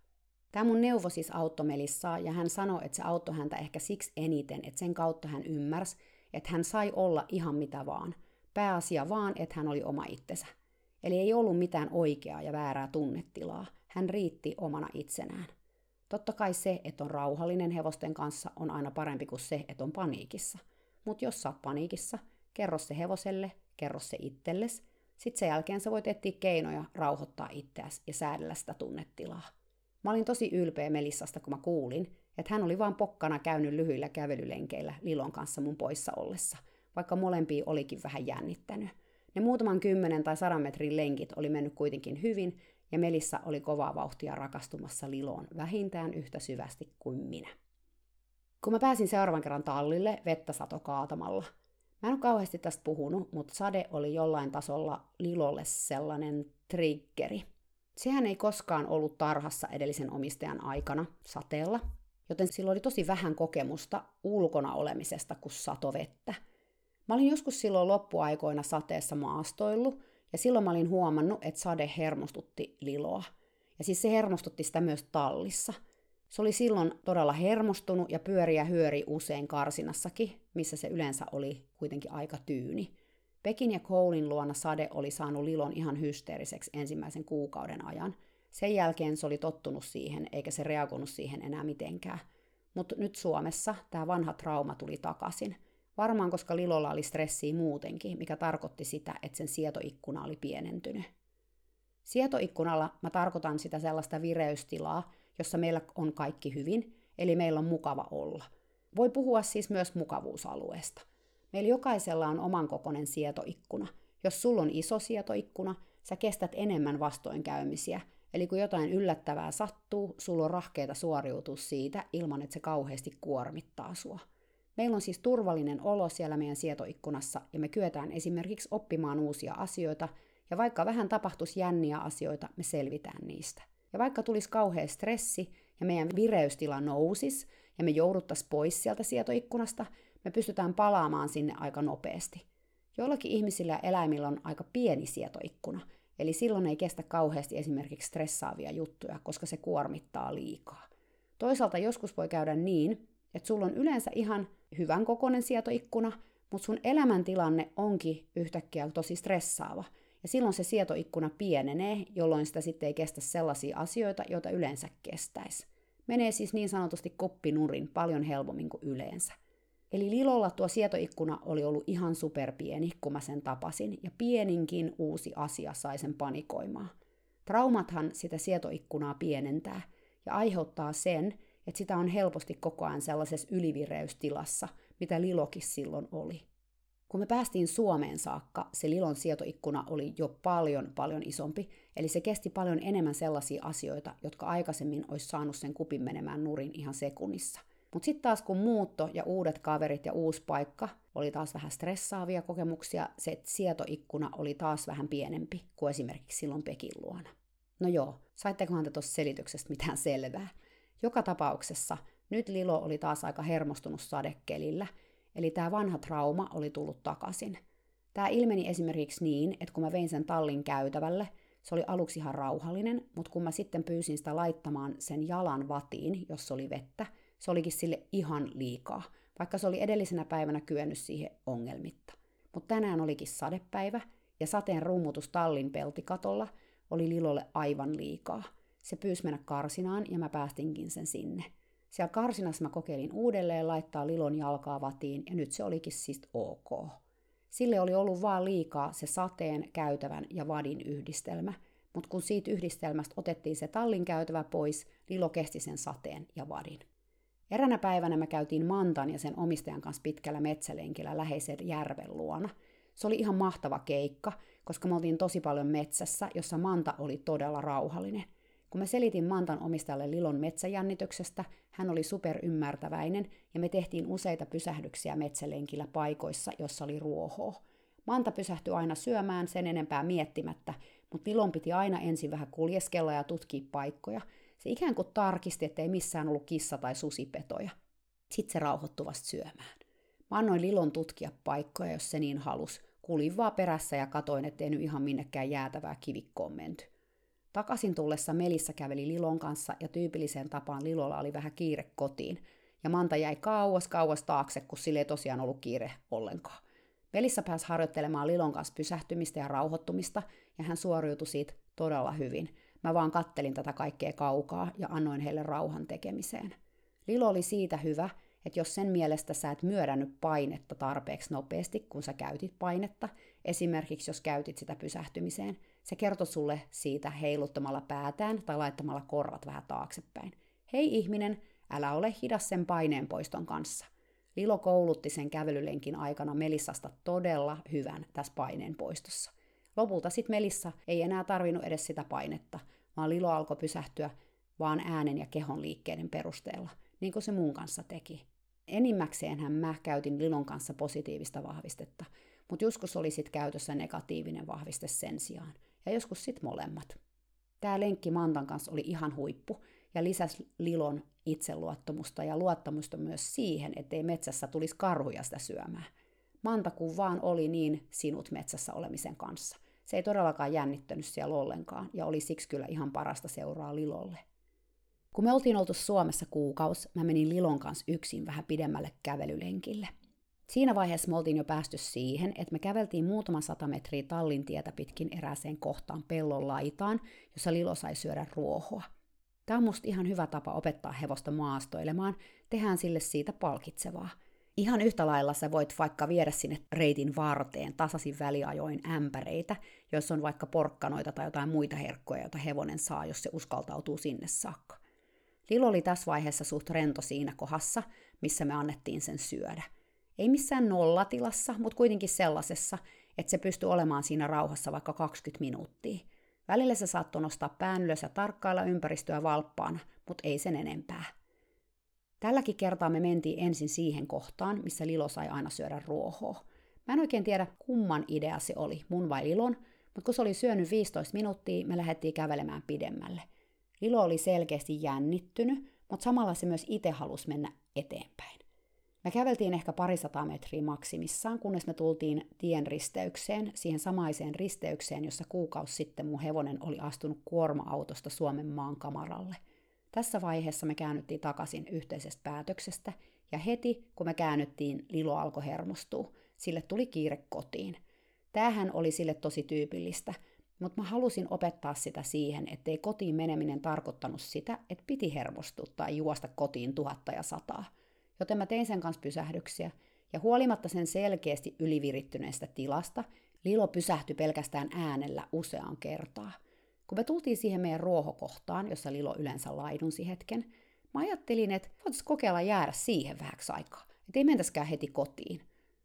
Tämä mun neuvo siis auttoi Melissaa ja hän sanoi, että se auttoi häntä ehkä siksi eniten, että sen kautta hän ymmärsi, että hän sai olla ihan mitä vaan. Pääasia vaan, että hän oli oma itsensä. Eli ei ollut mitään oikeaa ja väärää tunnetilaa. Hän riitti omana itsenään. Totta kai se, että on rauhallinen hevosten kanssa, on aina parempi kuin se, että on paniikissa. Mutta jos sä oot paniikissa, kerro se hevoselle, kerro se itselles. Sitten sen jälkeen sä voit etsiä keinoja rauhoittaa itseäsi ja säädellä sitä tunnetilaa. Mä olin tosi ylpeä Melissasta, kun mä kuulin, että hän oli vaan pokkana käynyt lyhyillä kävelylenkeillä Lilon kanssa mun poissa ollessa, vaikka molempia olikin vähän jännittänyt. Ne muutaman kymmenen tai sadan metrin lenkit oli mennyt kuitenkin hyvin, ja Melissa oli kovaa vauhtia rakastumassa Liloon vähintään yhtä syvästi kuin minä. Kun mä pääsin seuraavan kerran tallille, vettä sato kaatamalla. Mä en ole kauheasti tästä puhunut, mutta sade oli jollain tasolla Lilolle sellainen triggeri. Sehän ei koskaan ollut tarhassa edellisen omistajan aikana sateella, joten sillä oli tosi vähän kokemusta ulkona olemisesta kuin satovettä. Mä olin joskus silloin loppuaikoina sateessa maastoillut, ja silloin mä olin huomannut, että sade hermostutti Liloa. Ja siis se hermostutti sitä myös tallissa – se oli silloin todella hermostunut ja pyöriä hyöri usein karsinassakin, missä se yleensä oli kuitenkin aika tyyni. Pekin ja Colein luona Sade oli saanut Lilon ihan hysteeriseksi ensimmäisen kuukauden ajan. Sen jälkeen se oli tottunut siihen, eikä se reagoinut siihen enää mitenkään. Mutta nyt Suomessa tämä vanha trauma tuli takaisin. Varmaan koska Lilolla oli stressiä muutenkin, mikä tarkoitti sitä, että sen sietoikkuna oli pienentynyt. Sietoikkunalla mä tarkoitan sitä sellaista vireystilaa, jossa meillä on kaikki hyvin, eli meillä on mukava olla. Voi puhua siis myös mukavuusalueesta. Meillä jokaisella on oman kokoinen sietoikkuna. Jos sulla on iso sietoikkuna, sä kestät enemmän vastoinkäymisiä, eli kun jotain yllättävää sattuu, sulla on rahkeita suoriutua siitä ilman, että se kauheasti kuormittaa sua. Meillä on siis turvallinen olo siellä meidän sietoikkunassa ja me kyetään esimerkiksi oppimaan uusia asioita, ja vaikka vähän tapahtuisi jänniä asioita, me selvitään niistä. Ja vaikka tulisi kauhea stressi ja meidän vireystila nousis ja me jouduttaisiin pois sieltä sietoikkunasta, me pystytään palaamaan sinne aika nopeasti. Joillakin ihmisillä ja eläimillä on aika pieni sietoikkuna, eli silloin ei kestä kauheasti esimerkiksi stressaavia juttuja, koska se kuormittaa liikaa. Toisaalta joskus voi käydä niin, että sulla on yleensä ihan hyvän kokoinen sietoikkuna, mutta sun elämäntilanne onkin yhtäkkiä tosi stressaava – ja silloin se sietoikkuna pienenee, jolloin sitä sitten ei kestä sellaisia asioita, joita yleensä kestäisi. Menee siis niin sanotusti koppinurin paljon helpommin kuin yleensä. Eli Lilolla tuo sietoikkuna oli ollut ihan superpieni, kun mä sen tapasin, ja pieninkin uusi asia sai sen panikoimaan. Traumathan sitä sietoikkunaa pienentää ja aiheuttaa sen, että sitä on helposti koko ajan sellaisessa ylivireystilassa, mitä Lilokin silloin oli. Kun me päästiin Suomeen saakka, se Lilon sietoikkuna oli jo paljon paljon isompi, eli se kesti paljon enemmän sellaisia asioita, jotka aikaisemmin olisi saanut sen kupin menemään nurin ihan sekunnissa. Mutta sitten taas kun muutto ja uudet kaverit ja uusi paikka oli taas vähän stressaavia kokemuksia, se sietoikkuna oli taas vähän pienempi kuin esimerkiksi silloin Pekin luona. No joo, saittekohan te tuossa selityksestä mitään selvää? Joka tapauksessa nyt Lilo oli taas aika hermostunut sadekelillä – Eli tämä vanha trauma oli tullut takaisin. Tämä ilmeni esimerkiksi niin, että kun mä vein sen tallin käytävälle, se oli aluksi ihan rauhallinen, mutta kun mä sitten pyysin sitä laittamaan sen jalan vatiin, jos oli vettä, se olikin sille ihan liikaa, vaikka se oli edellisenä päivänä kyennyt siihen ongelmitta. Mutta tänään olikin sadepäivä, ja sateen rummutus tallin peltikatolla oli Lilolle aivan liikaa. Se pyysi mennä karsinaan, ja mä päästinkin sen sinne. Siellä karsinassa mä kokeilin uudelleen laittaa Lilon jalkaa vatiin ja nyt se olikin siis ok. Sille oli ollut vaan liikaa se sateen, käytävän ja vadin yhdistelmä, mutta kun siitä yhdistelmästä otettiin se tallin käytävä pois, Lilo kesti sen sateen ja vadin. Eränä päivänä me käytiin Mantan ja sen omistajan kanssa pitkällä metsälenkillä läheisen järven luona. Se oli ihan mahtava keikka, koska me oltiin tosi paljon metsässä, jossa Manta oli todella rauhallinen. Kun mä selitin Mantan omistajalle Lilon metsäjännityksestä, hän oli superymmärtäväinen ja me tehtiin useita pysähdyksiä metsälenkillä paikoissa, jossa oli ruohoa. Manta pysähtyi aina syömään sen enempää miettimättä, mutta Lilon piti aina ensin vähän kuljeskella ja tutkia paikkoja. Se ikään kuin tarkisti, ettei missään ollut kissa- tai susipetoja. Sitten se rauhoittui vasta syömään. Mä annoin Lilon tutkia paikkoja, jos se niin halus. Kulin vaan perässä ja katoin, ettei nyt ihan minnekään jäätävää kivikkoon menty. Takaisin tullessa Melissa käveli Lilon kanssa ja tyypilliseen tapaan Lilolla oli vähän kiire kotiin. Ja Manta jäi kauas kauas taakse, kun sille ei tosiaan ollut kiire ollenkaan. Melissa pääsi harjoittelemaan Lilon kanssa pysähtymistä ja rauhoittumista, ja hän suoriutui siitä todella hyvin. Mä vaan kattelin tätä kaikkea kaukaa ja annoin heille rauhan tekemiseen. Lilo oli siitä hyvä, että jos sen mielestä sä et myödännyt painetta tarpeeksi nopeasti, kun sä käytit painetta, esimerkiksi jos käytit sitä pysähtymiseen, se kertoo sulle siitä heiluttamalla päätään tai laittamalla korvat vähän taaksepäin. Hei ihminen, älä ole hidas sen paineen poiston kanssa. Lilo koulutti sen kävelylenkin aikana Melissasta todella hyvän tässä paineen poistossa. Lopulta sitten Melissa ei enää tarvinnut edes sitä painetta, vaan Lilo alkoi pysähtyä vaan äänen ja kehon liikkeiden perusteella, niin kuin se mun kanssa teki. Enimmäkseenhän mä käytin Lilon kanssa positiivista vahvistetta, mutta joskus oli sit käytössä negatiivinen vahviste sen sijaan, ja joskus sit molemmat. Tämä lenkki Mantan kanssa oli ihan huippu, ja lisäsi Lilon itseluottamusta ja luottamusta myös siihen, ettei metsässä tulisi karhuja sitä syömään. Manta kun vaan oli niin sinut metsässä olemisen kanssa. Se ei todellakaan jännittänyt siellä ollenkaan, ja oli siksi kyllä ihan parasta seuraa Lilolle. Kun me oltiin oltu Suomessa kuukaus, mä menin Lilon kanssa yksin vähän pidemmälle kävelylenkille. Siinä vaiheessa me oltiin jo päästy siihen, että me käveltiin muutama sata metriä Tallintietä pitkin erääseen kohtaan pellon laitaan, jossa Lilo sai syödä ruohoa. Tämä on musta ihan hyvä tapa opettaa hevosta maastoilemaan, tehdään sille siitä palkitsevaa. Ihan yhtä lailla sä voit vaikka viedä sinne reitin varteen tasaisin väliajoin ämpäreitä, jos on vaikka porkkanoita tai jotain muita herkkoja, joita hevonen saa, jos se uskaltautuu sinne saakka. Lilo oli tässä vaiheessa suht rento siinä kohdassa, missä me annettiin sen syödä. Ei missään nollatilassa, mutta kuitenkin sellaisessa, että se pystyi olemaan siinä rauhassa vaikka 20 minuuttia. Välillä se saattoi nostaa pään ylös ja tarkkailla ympäristöä valppaana, mutta ei sen enempää. Tälläkin kertaa me mentiin ensin siihen kohtaan, missä Lilo sai aina syödä ruohoa. Mä en oikein tiedä, kumman idea se oli, mun vai Lilon, mutta kun se oli syönyt 15 minuuttia, me lähdettiin kävelemään pidemmälle. Lilo oli selkeästi jännittynyt, mutta samalla se myös itse halusi mennä eteenpäin. Me käveltiin ehkä parisataa metriä maksimissaan, kunnes me tultiin tien risteykseen, siihen samaiseen risteykseen, jossa kuukausi sitten mun hevonen oli astunut kuorma-autosta Suomen maan kamaralle. Tässä vaiheessa me käännyttiin takaisin yhteisestä päätöksestä, ja heti kun me käännyttiin, Lilo alkoi hermostua. Sille tuli kiire kotiin. Tämähän oli sille tosi tyypillistä, mutta mä halusin opettaa sitä siihen, ettei kotiin meneminen tarkoittanut sitä, että piti hermostua tai juosta kotiin tuhatta ja sataa – joten mä tein sen kanssa pysähdyksiä, ja huolimatta sen selkeästi ylivirittyneestä tilasta, Lilo pysähtyi pelkästään äänellä useaan kertaa. Kun me tultiin siihen meidän ruohokohtaan, jossa Lilo yleensä laidunsi hetken, mä ajattelin, että voitaisiin kokeilla jäädä siihen vähäksi aikaa, että ei mentäskään heti kotiin.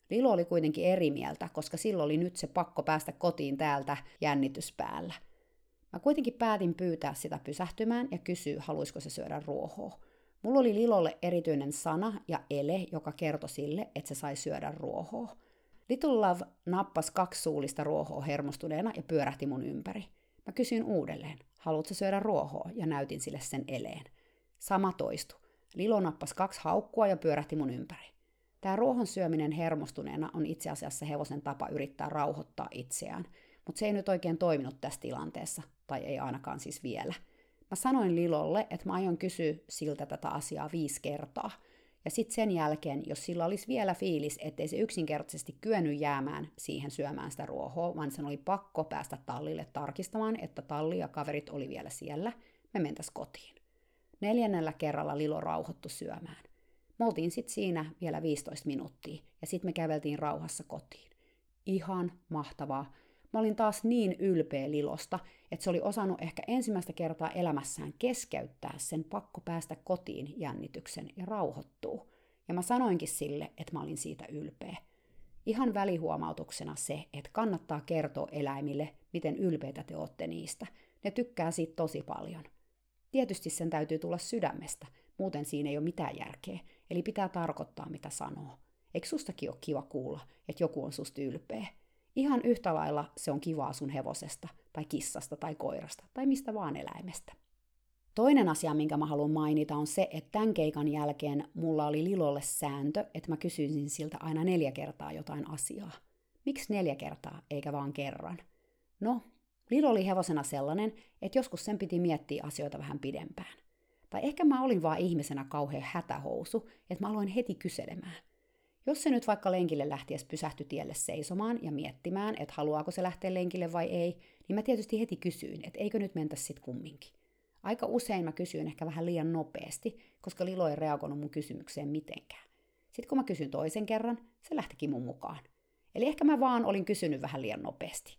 Lilo oli kuitenkin eri mieltä, koska silloin oli nyt se pakko päästä kotiin täältä jännitys päällä. Mä kuitenkin päätin pyytää sitä pysähtymään ja kysyä, haluaisiko se syödä ruohoa. Mulla oli Lilolle erityinen sana ja ele, joka kertoi sille, että se sai syödä ruohoa. Little Love nappasi kaksi suullista ruohoa hermostuneena ja pyörähti mun ympäri. Mä kysyin uudelleen, haluatko syödä ruohoa, ja näytin sille sen eleen. Sama toistu. Lilo nappasi kaksi haukkua ja pyörähti mun ympäri. Tämä ruohon syöminen hermostuneena on itse asiassa hevosen tapa yrittää rauhoittaa itseään, mutta se ei nyt oikein toiminut tässä tilanteessa, tai ei ainakaan siis vielä – Mä sanoin Lilolle, että mä aion kysyä siltä tätä asiaa viisi kertaa. Ja sitten sen jälkeen, jos sillä olisi vielä fiilis, ettei se yksinkertaisesti kyennyt jäämään siihen syömään sitä ruohoa, vaan sen oli pakko päästä tallille tarkistamaan, että talli ja kaverit oli vielä siellä, me mentäs kotiin. Neljännellä kerralla Lilo rauhoittu syömään. Me oltiin sitten siinä vielä 15 minuuttia ja sitten me käveltiin rauhassa kotiin. Ihan mahtavaa. Mä olin taas niin ylpeä Lilosta, että se oli osannut ehkä ensimmäistä kertaa elämässään keskeyttää sen pakko päästä kotiin jännityksen ja rauhoittuu. Ja mä sanoinkin sille, että mä olin siitä ylpeä. Ihan välihuomautuksena se, että kannattaa kertoa eläimille, miten ylpeitä te olette niistä. Ne tykkää siitä tosi paljon. Tietysti sen täytyy tulla sydämestä, muuten siinä ei ole mitään järkeä, eli pitää tarkoittaa mitä sanoo. Eikö sustakin ole kiva kuulla, että joku on susta ylpeä? Ihan yhtä lailla se on kivaa sun hevosesta, tai kissasta, tai koirasta, tai mistä vaan eläimestä. Toinen asia, minkä mä haluan mainita, on se, että tämän keikan jälkeen mulla oli Lilolle sääntö, että mä kysyisin siltä aina neljä kertaa jotain asiaa. Miksi neljä kertaa, eikä vaan kerran? No, Lilo oli hevosena sellainen, että joskus sen piti miettiä asioita vähän pidempään. Tai ehkä mä olin vaan ihmisenä kauhean hätähousu, että mä aloin heti kyselemään. Jos se nyt vaikka lenkille lähtiessä pysähtyi tielle seisomaan ja miettimään, että haluaako se lähteä lenkille vai ei, niin mä tietysti heti kysyin, että eikö nyt mentä sitten kumminkin. Aika usein mä kysyin ehkä vähän liian nopeasti, koska Lilo ei reagoinut mun kysymykseen mitenkään. Sitten kun mä kysyn toisen kerran, se lähtikin mun mukaan. Eli ehkä mä vaan olin kysynyt vähän liian nopeasti.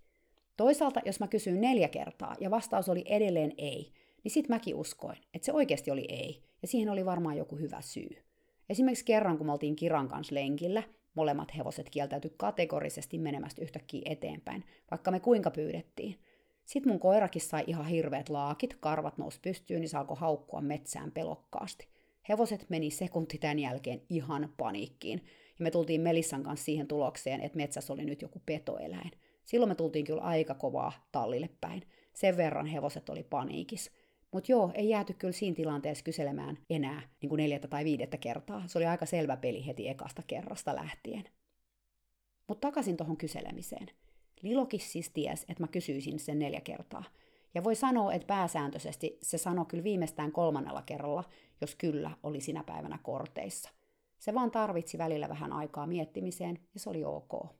Toisaalta, jos mä kysyin neljä kertaa ja vastaus oli edelleen ei, niin sit mäkin uskoin, että se oikeasti oli ei, ja siihen oli varmaan joku hyvä syy. Esimerkiksi kerran, kun me oltiin Kiran kanssa lenkillä, molemmat hevoset kieltäytyi kategorisesti menemästä yhtäkkiä eteenpäin, vaikka me kuinka pyydettiin. Sitten mun koirakin sai ihan hirveät laakit, karvat nousi pystyyn, niin se alkoi haukkua metsään pelokkaasti. Hevoset meni sekunti tämän jälkeen ihan paniikkiin, ja me tultiin Melissan kanssa siihen tulokseen, että metsässä oli nyt joku petoeläin. Silloin me tultiin kyllä aika kovaa tallille päin. Sen verran hevoset oli paniikis. Mutta joo, ei jääty kyllä siinä tilanteessa kyselemään enää niin kuin neljättä tai viidettä kertaa. Se oli aika selvä peli heti ekasta kerrasta lähtien. Mutta takaisin tuohon kyselemiseen. Lilokis siis ties, että mä kysyisin sen neljä kertaa. Ja voi sanoa, että pääsääntöisesti se sanoi kyllä viimeistään kolmannella kerralla, jos kyllä oli sinä päivänä korteissa. Se vaan tarvitsi välillä vähän aikaa miettimiseen, ja se oli ok.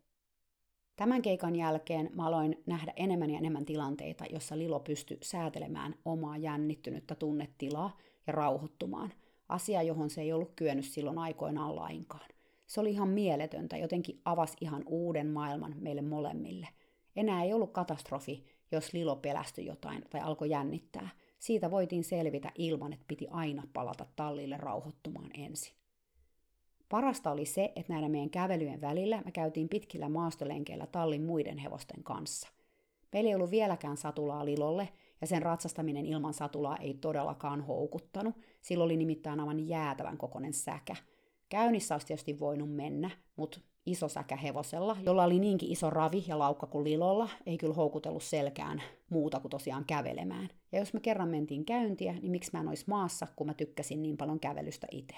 Tämän keikan jälkeen mä aloin nähdä enemmän ja enemmän tilanteita, jossa Lilo pystyi säätelemään omaa jännittynyttä tunnetilaa ja rauhoittumaan. Asia, johon se ei ollut kyennyt silloin aikoinaan lainkaan. Se oli ihan mieletöntä, jotenkin avasi ihan uuden maailman meille molemmille. Enää ei ollut katastrofi, jos Lilo pelästyi jotain tai alkoi jännittää. Siitä voitiin selvitä ilman, että piti aina palata tallille rauhoittumaan ensin. Parasta oli se, että näiden meidän kävelyjen välillä me käytiin pitkillä maastolenkeillä tallin muiden hevosten kanssa. Meillä ei ollut vieläkään satulaa Lilolle, ja sen ratsastaminen ilman satulaa ei todellakaan houkuttanut, sillä oli nimittäin aivan jäätävän kokoinen säkä. Käynnissä olisi tietysti voinut mennä, mutta iso säkä hevosella, jolla oli niinkin iso ravi ja laukka kuin Lilolla, ei kyllä houkutellut selkään muuta kuin tosiaan kävelemään. Ja jos me kerran mentiin käyntiä, niin miksi mä en olisi maassa, kun mä tykkäsin niin paljon kävelystä itse.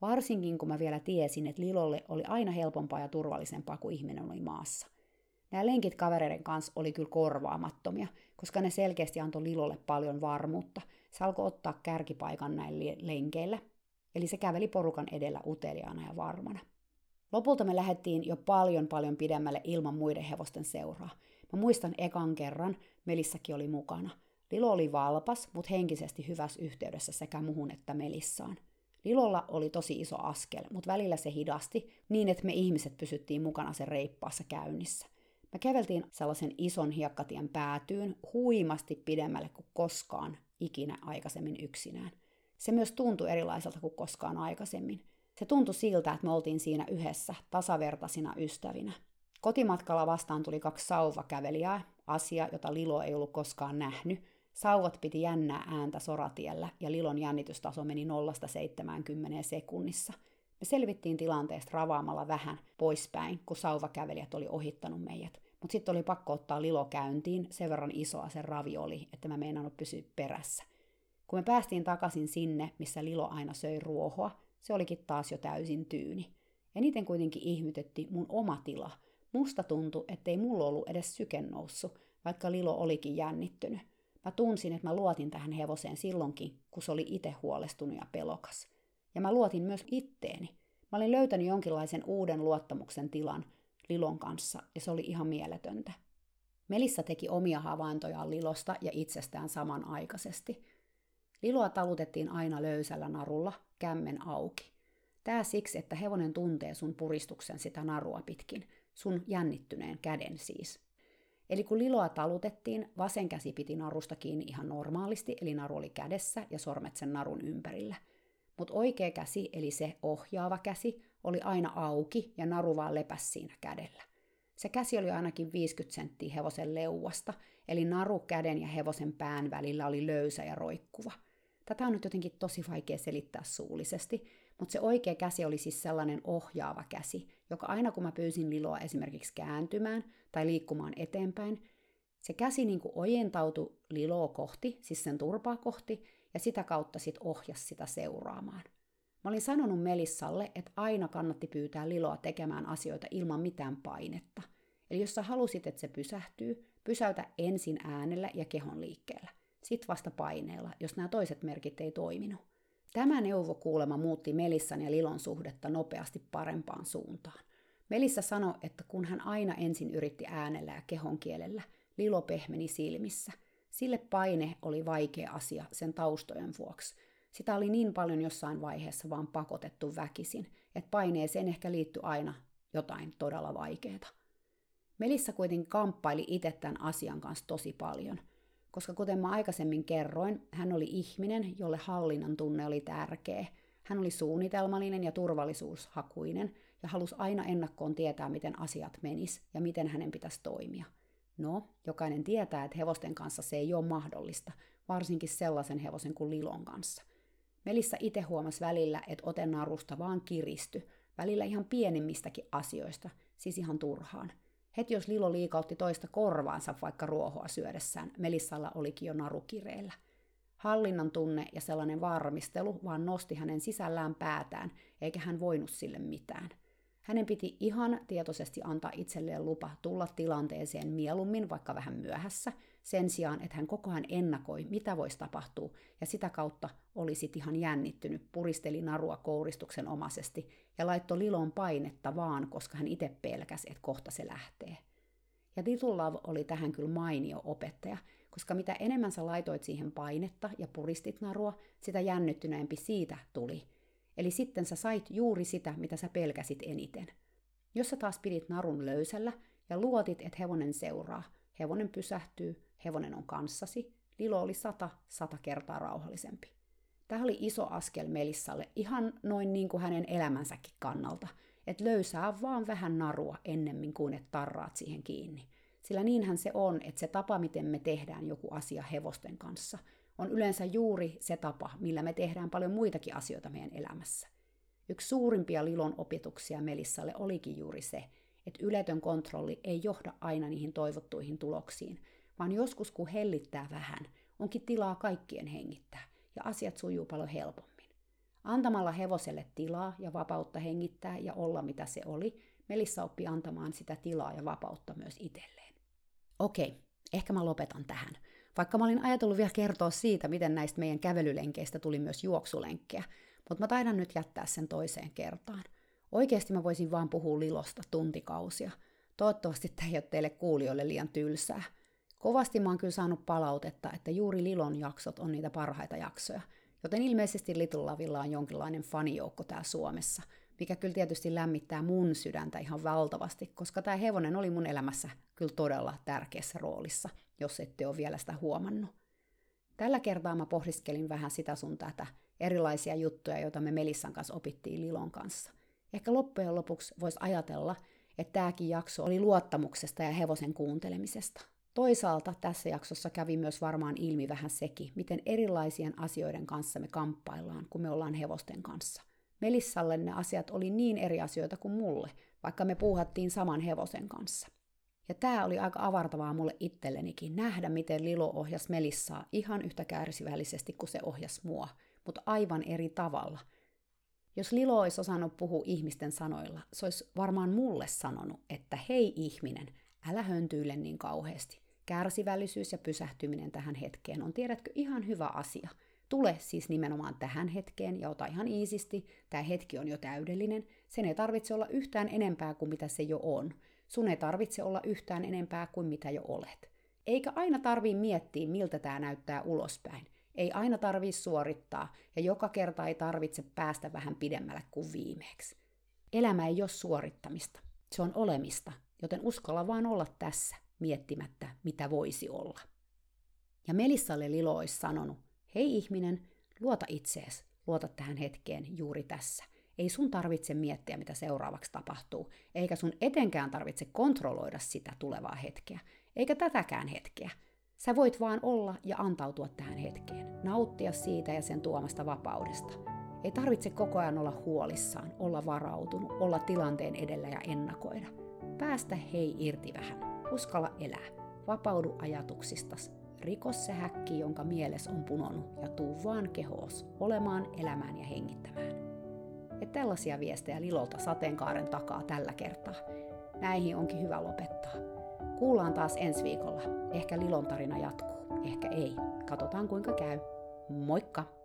Varsinkin kun mä vielä tiesin, että Lilolle oli aina helpompaa ja turvallisempaa kuin ihminen oli maassa. Nämä lenkit kavereiden kanssa oli kyllä korvaamattomia, koska ne selkeästi antoi Lilolle paljon varmuutta. Se alkoi ottaa kärkipaikan näillä lenkeillä, eli se käveli porukan edellä uteliaana ja varmana. Lopulta me lähdettiin jo paljon paljon pidemmälle ilman muiden hevosten seuraa. Mä muistan ekan kerran, Melissakin oli mukana. Lilo oli valpas, mutta henkisesti hyvässä yhteydessä sekä muhun että Melissaan. Lilolla oli tosi iso askel, mutta välillä se hidasti niin, että me ihmiset pysyttiin mukana sen reippaassa käynnissä. Me käveltiin sellaisen ison hiekkatien päätyyn huimasti pidemmälle kuin koskaan ikinä aikaisemmin yksinään. Se myös tuntui erilaiselta kuin koskaan aikaisemmin. Se tuntui siltä, että me oltiin siinä yhdessä, tasavertaisina ystävinä. Kotimatkalla vastaan tuli kaksi sauvakävelijää, asia, jota Lilo ei ollut koskaan nähnyt, Sauvat piti jännää ääntä soratiellä ja Lilon jännitystaso meni 0-70 sekunnissa. Me selvittiin tilanteesta ravaamalla vähän poispäin, kun sauvakävelijät oli ohittanut meidät. Mutta sitten oli pakko ottaa Lilo käyntiin, sen verran isoa se ravi oli, että mä meinannut pysyä perässä. Kun me päästiin takaisin sinne, missä Lilo aina söi ruohoa, se olikin taas jo täysin tyyni. Eniten kuitenkin ihmetytti mun oma tila. Musta tuntui, ettei mulla ollut edes syke noussut, vaikka Lilo olikin jännittynyt. Mä tunsin, että mä luotin tähän hevoseen silloinkin, kun se oli itse huolestunut ja pelokas. Ja mä luotin myös itteeni. Mä olin löytänyt jonkinlaisen uuden luottamuksen tilan Lilon kanssa, ja se oli ihan mieletöntä. Melissa teki omia havaintojaan Lilosta ja itsestään samanaikaisesti. Liloa talutettiin aina löysällä narulla, kämmen auki. Tää siksi, että hevonen tuntee sun puristuksen sitä narua pitkin, sun jännittyneen käden siis. Eli kun liloa talutettiin, vasen käsi piti narusta kiinni ihan normaalisti, eli naru oli kädessä ja sormet sen narun ympärillä. Mutta oikea käsi, eli se ohjaava käsi, oli aina auki ja naru vaan lepäs siinä kädellä. Se käsi oli ainakin 50 senttiä hevosen leuasta, eli naru käden ja hevosen pään välillä oli löysä ja roikkuva. Tätä on nyt jotenkin tosi vaikea selittää suullisesti, mutta se oikea käsi oli siis sellainen ohjaava käsi, joka aina kun mä pyysin Liloa esimerkiksi kääntymään tai liikkumaan eteenpäin, se käsi niin kuin ojentautui Liloa kohti, siis sen turpaa kohti, ja sitä kautta sit ohjasi sitä seuraamaan. Mä olin sanonut Melissalle, että aina kannatti pyytää Liloa tekemään asioita ilman mitään painetta. Eli jos sä halusit, että se pysähtyy, pysäytä ensin äänellä ja kehon liikkeellä. Sitten vasta paineella, jos nämä toiset merkit ei toiminut. Tämä neuvo kuulema muutti Melissan ja Lilon suhdetta nopeasti parempaan suuntaan. Melissa sanoi, että kun hän aina ensin yritti äänellä ja kehon kielellä, Lilo pehmeni silmissä. Sille paine oli vaikea asia sen taustojen vuoksi. Sitä oli niin paljon jossain vaiheessa vaan pakotettu väkisin, että paineeseen ehkä liittyi aina jotain todella vaikeaa. Melissa kuitenkin kamppaili itse tämän asian kanssa tosi paljon, koska kuten mä aikaisemmin kerroin, hän oli ihminen, jolle hallinnan tunne oli tärkeä. Hän oli suunnitelmallinen ja turvallisuushakuinen ja halusi aina ennakkoon tietää, miten asiat menis ja miten hänen pitäisi toimia. No, jokainen tietää, että hevosten kanssa se ei ole mahdollista, varsinkin sellaisen hevosen kuin Lilon kanssa. Melissa itse huomasi välillä, että ote narusta vaan kiristy, välillä ihan pienimmistäkin asioista, siis ihan turhaan – Heti jos Lilo liikautti toista korvaansa vaikka ruohoa syödessään, Melissalla olikin jo narukireellä. Hallinnan tunne ja sellainen varmistelu vaan nosti hänen sisällään päätään, eikä hän voinut sille mitään. Hänen piti ihan tietoisesti antaa itselleen lupa tulla tilanteeseen mieluummin, vaikka vähän myöhässä, sen sijaan, että hän koko ajan ennakoi, mitä voisi tapahtua, ja sitä kautta olisi ihan jännittynyt, puristeli narua kouristuksen omaisesti ja laittoi Lilon painetta vaan, koska hän itse pelkäsi, että kohta se lähtee. Ja Little Love oli tähän kyllä mainio opettaja, koska mitä enemmän sä laitoit siihen painetta ja puristit narua, sitä jännittyneempi siitä tuli. Eli sitten sä sait juuri sitä, mitä sä pelkäsit eniten. Jos sä taas pidit narun löysällä ja luotit, että hevonen seuraa, hevonen pysähtyy, hevonen on kanssasi, Lilo oli sata, sata kertaa rauhallisempi. Tämä oli iso askel Melissalle, ihan noin niin kuin hänen elämänsäkin kannalta, että löysää vaan vähän narua ennemmin kuin että tarraat siihen kiinni. Sillä niinhän se on, että se tapa, miten me tehdään joku asia hevosten kanssa, on yleensä juuri se tapa, millä me tehdään paljon muitakin asioita meidän elämässä. Yksi suurimpia Lilon opetuksia Melissalle olikin juuri se, että yletön kontrolli ei johda aina niihin toivottuihin tuloksiin, vaan joskus kun hellittää vähän, onkin tilaa kaikkien hengittää, ja asiat sujuu paljon helpommin. Antamalla hevoselle tilaa ja vapautta hengittää ja olla mitä se oli, Melissa oppi antamaan sitä tilaa ja vapautta myös itselleen. Okei, ehkä mä lopetan tähän. Vaikka mä olin ajatellut vielä kertoa siitä, miten näistä meidän kävelylenkeistä tuli myös juoksulenkkejä, mutta mä taidan nyt jättää sen toiseen kertaan. Oikeasti mä voisin vaan puhua Lilosta tuntikausia. Toivottavasti tämä ei ole teille kuulijoille liian tylsää. Kovasti mä oon kyllä saanut palautetta, että juuri Lilon jaksot on niitä parhaita jaksoja, joten ilmeisesti Little Lavilla on jonkinlainen fanijoukko täällä Suomessa, mikä kyllä tietysti lämmittää mun sydäntä ihan valtavasti, koska tämä hevonen oli mun elämässä kyllä todella tärkeässä roolissa, jos ette ole vielä sitä huomannut. Tällä kertaa mä pohdiskelin vähän sitä sun tätä, erilaisia juttuja, joita me Melissan kanssa opittiin Lilon kanssa. Ehkä loppujen lopuksi voisi ajatella, että tämäkin jakso oli luottamuksesta ja hevosen kuuntelemisesta. Toisaalta tässä jaksossa kävi myös varmaan ilmi vähän sekin, miten erilaisien asioiden kanssa me kamppaillaan, kun me ollaan hevosten kanssa. Melissalle ne asiat oli niin eri asioita kuin mulle, vaikka me puuhattiin saman hevosen kanssa. Ja tämä oli aika avartavaa mulle itsellenikin nähdä, miten Lilo ohjas Melissaa ihan yhtä kärsivällisesti kuin se ohjas mua, mutta aivan eri tavalla. Jos Lilo olisi osannut puhua ihmisten sanoilla, se olisi varmaan mulle sanonut, että hei ihminen, älä höntyile niin kauheasti. Kärsivällisyys ja pysähtyminen tähän hetkeen on, tiedätkö, ihan hyvä asia. Tule siis nimenomaan tähän hetkeen ja ota ihan iisisti. Tämä hetki on jo täydellinen. Sen ei tarvitse olla yhtään enempää kuin mitä se jo on. Sun ei tarvitse olla yhtään enempää kuin mitä jo olet. Eikä aina tarvii miettiä, miltä tämä näyttää ulospäin. Ei aina tarvii suorittaa ja joka kerta ei tarvitse päästä vähän pidemmälle kuin viimeeksi. Elämä ei ole suorittamista. Se on olemista, joten uskalla vaan olla tässä miettimättä, mitä voisi olla. Ja Melissalle Lilo olisi sanonut, hei ihminen, luota itseesi, luota tähän hetkeen juuri tässä. Ei sun tarvitse miettiä, mitä seuraavaksi tapahtuu, eikä sun etenkään tarvitse kontrolloida sitä tulevaa hetkeä, eikä tätäkään hetkeä. Sä voit vaan olla ja antautua tähän hetkeen, nauttia siitä ja sen tuomasta vapaudesta. Ei tarvitse koko ajan olla huolissaan, olla varautunut, olla tilanteen edellä ja ennakoida. Päästä hei irti vähän. Uskalla elää. Vapaudu ajatuksistas. Rikos se häkki, jonka mieles on punonut, ja tuu vaan kehoos olemaan, elämään ja hengittämään. Ja tällaisia viestejä Lilolta sateenkaaren takaa tällä kertaa. Näihin onkin hyvä lopettaa. Kuullaan taas ensi viikolla. Ehkä Lilon tarina jatkuu, ehkä ei. Katsotaan kuinka käy. Moikka!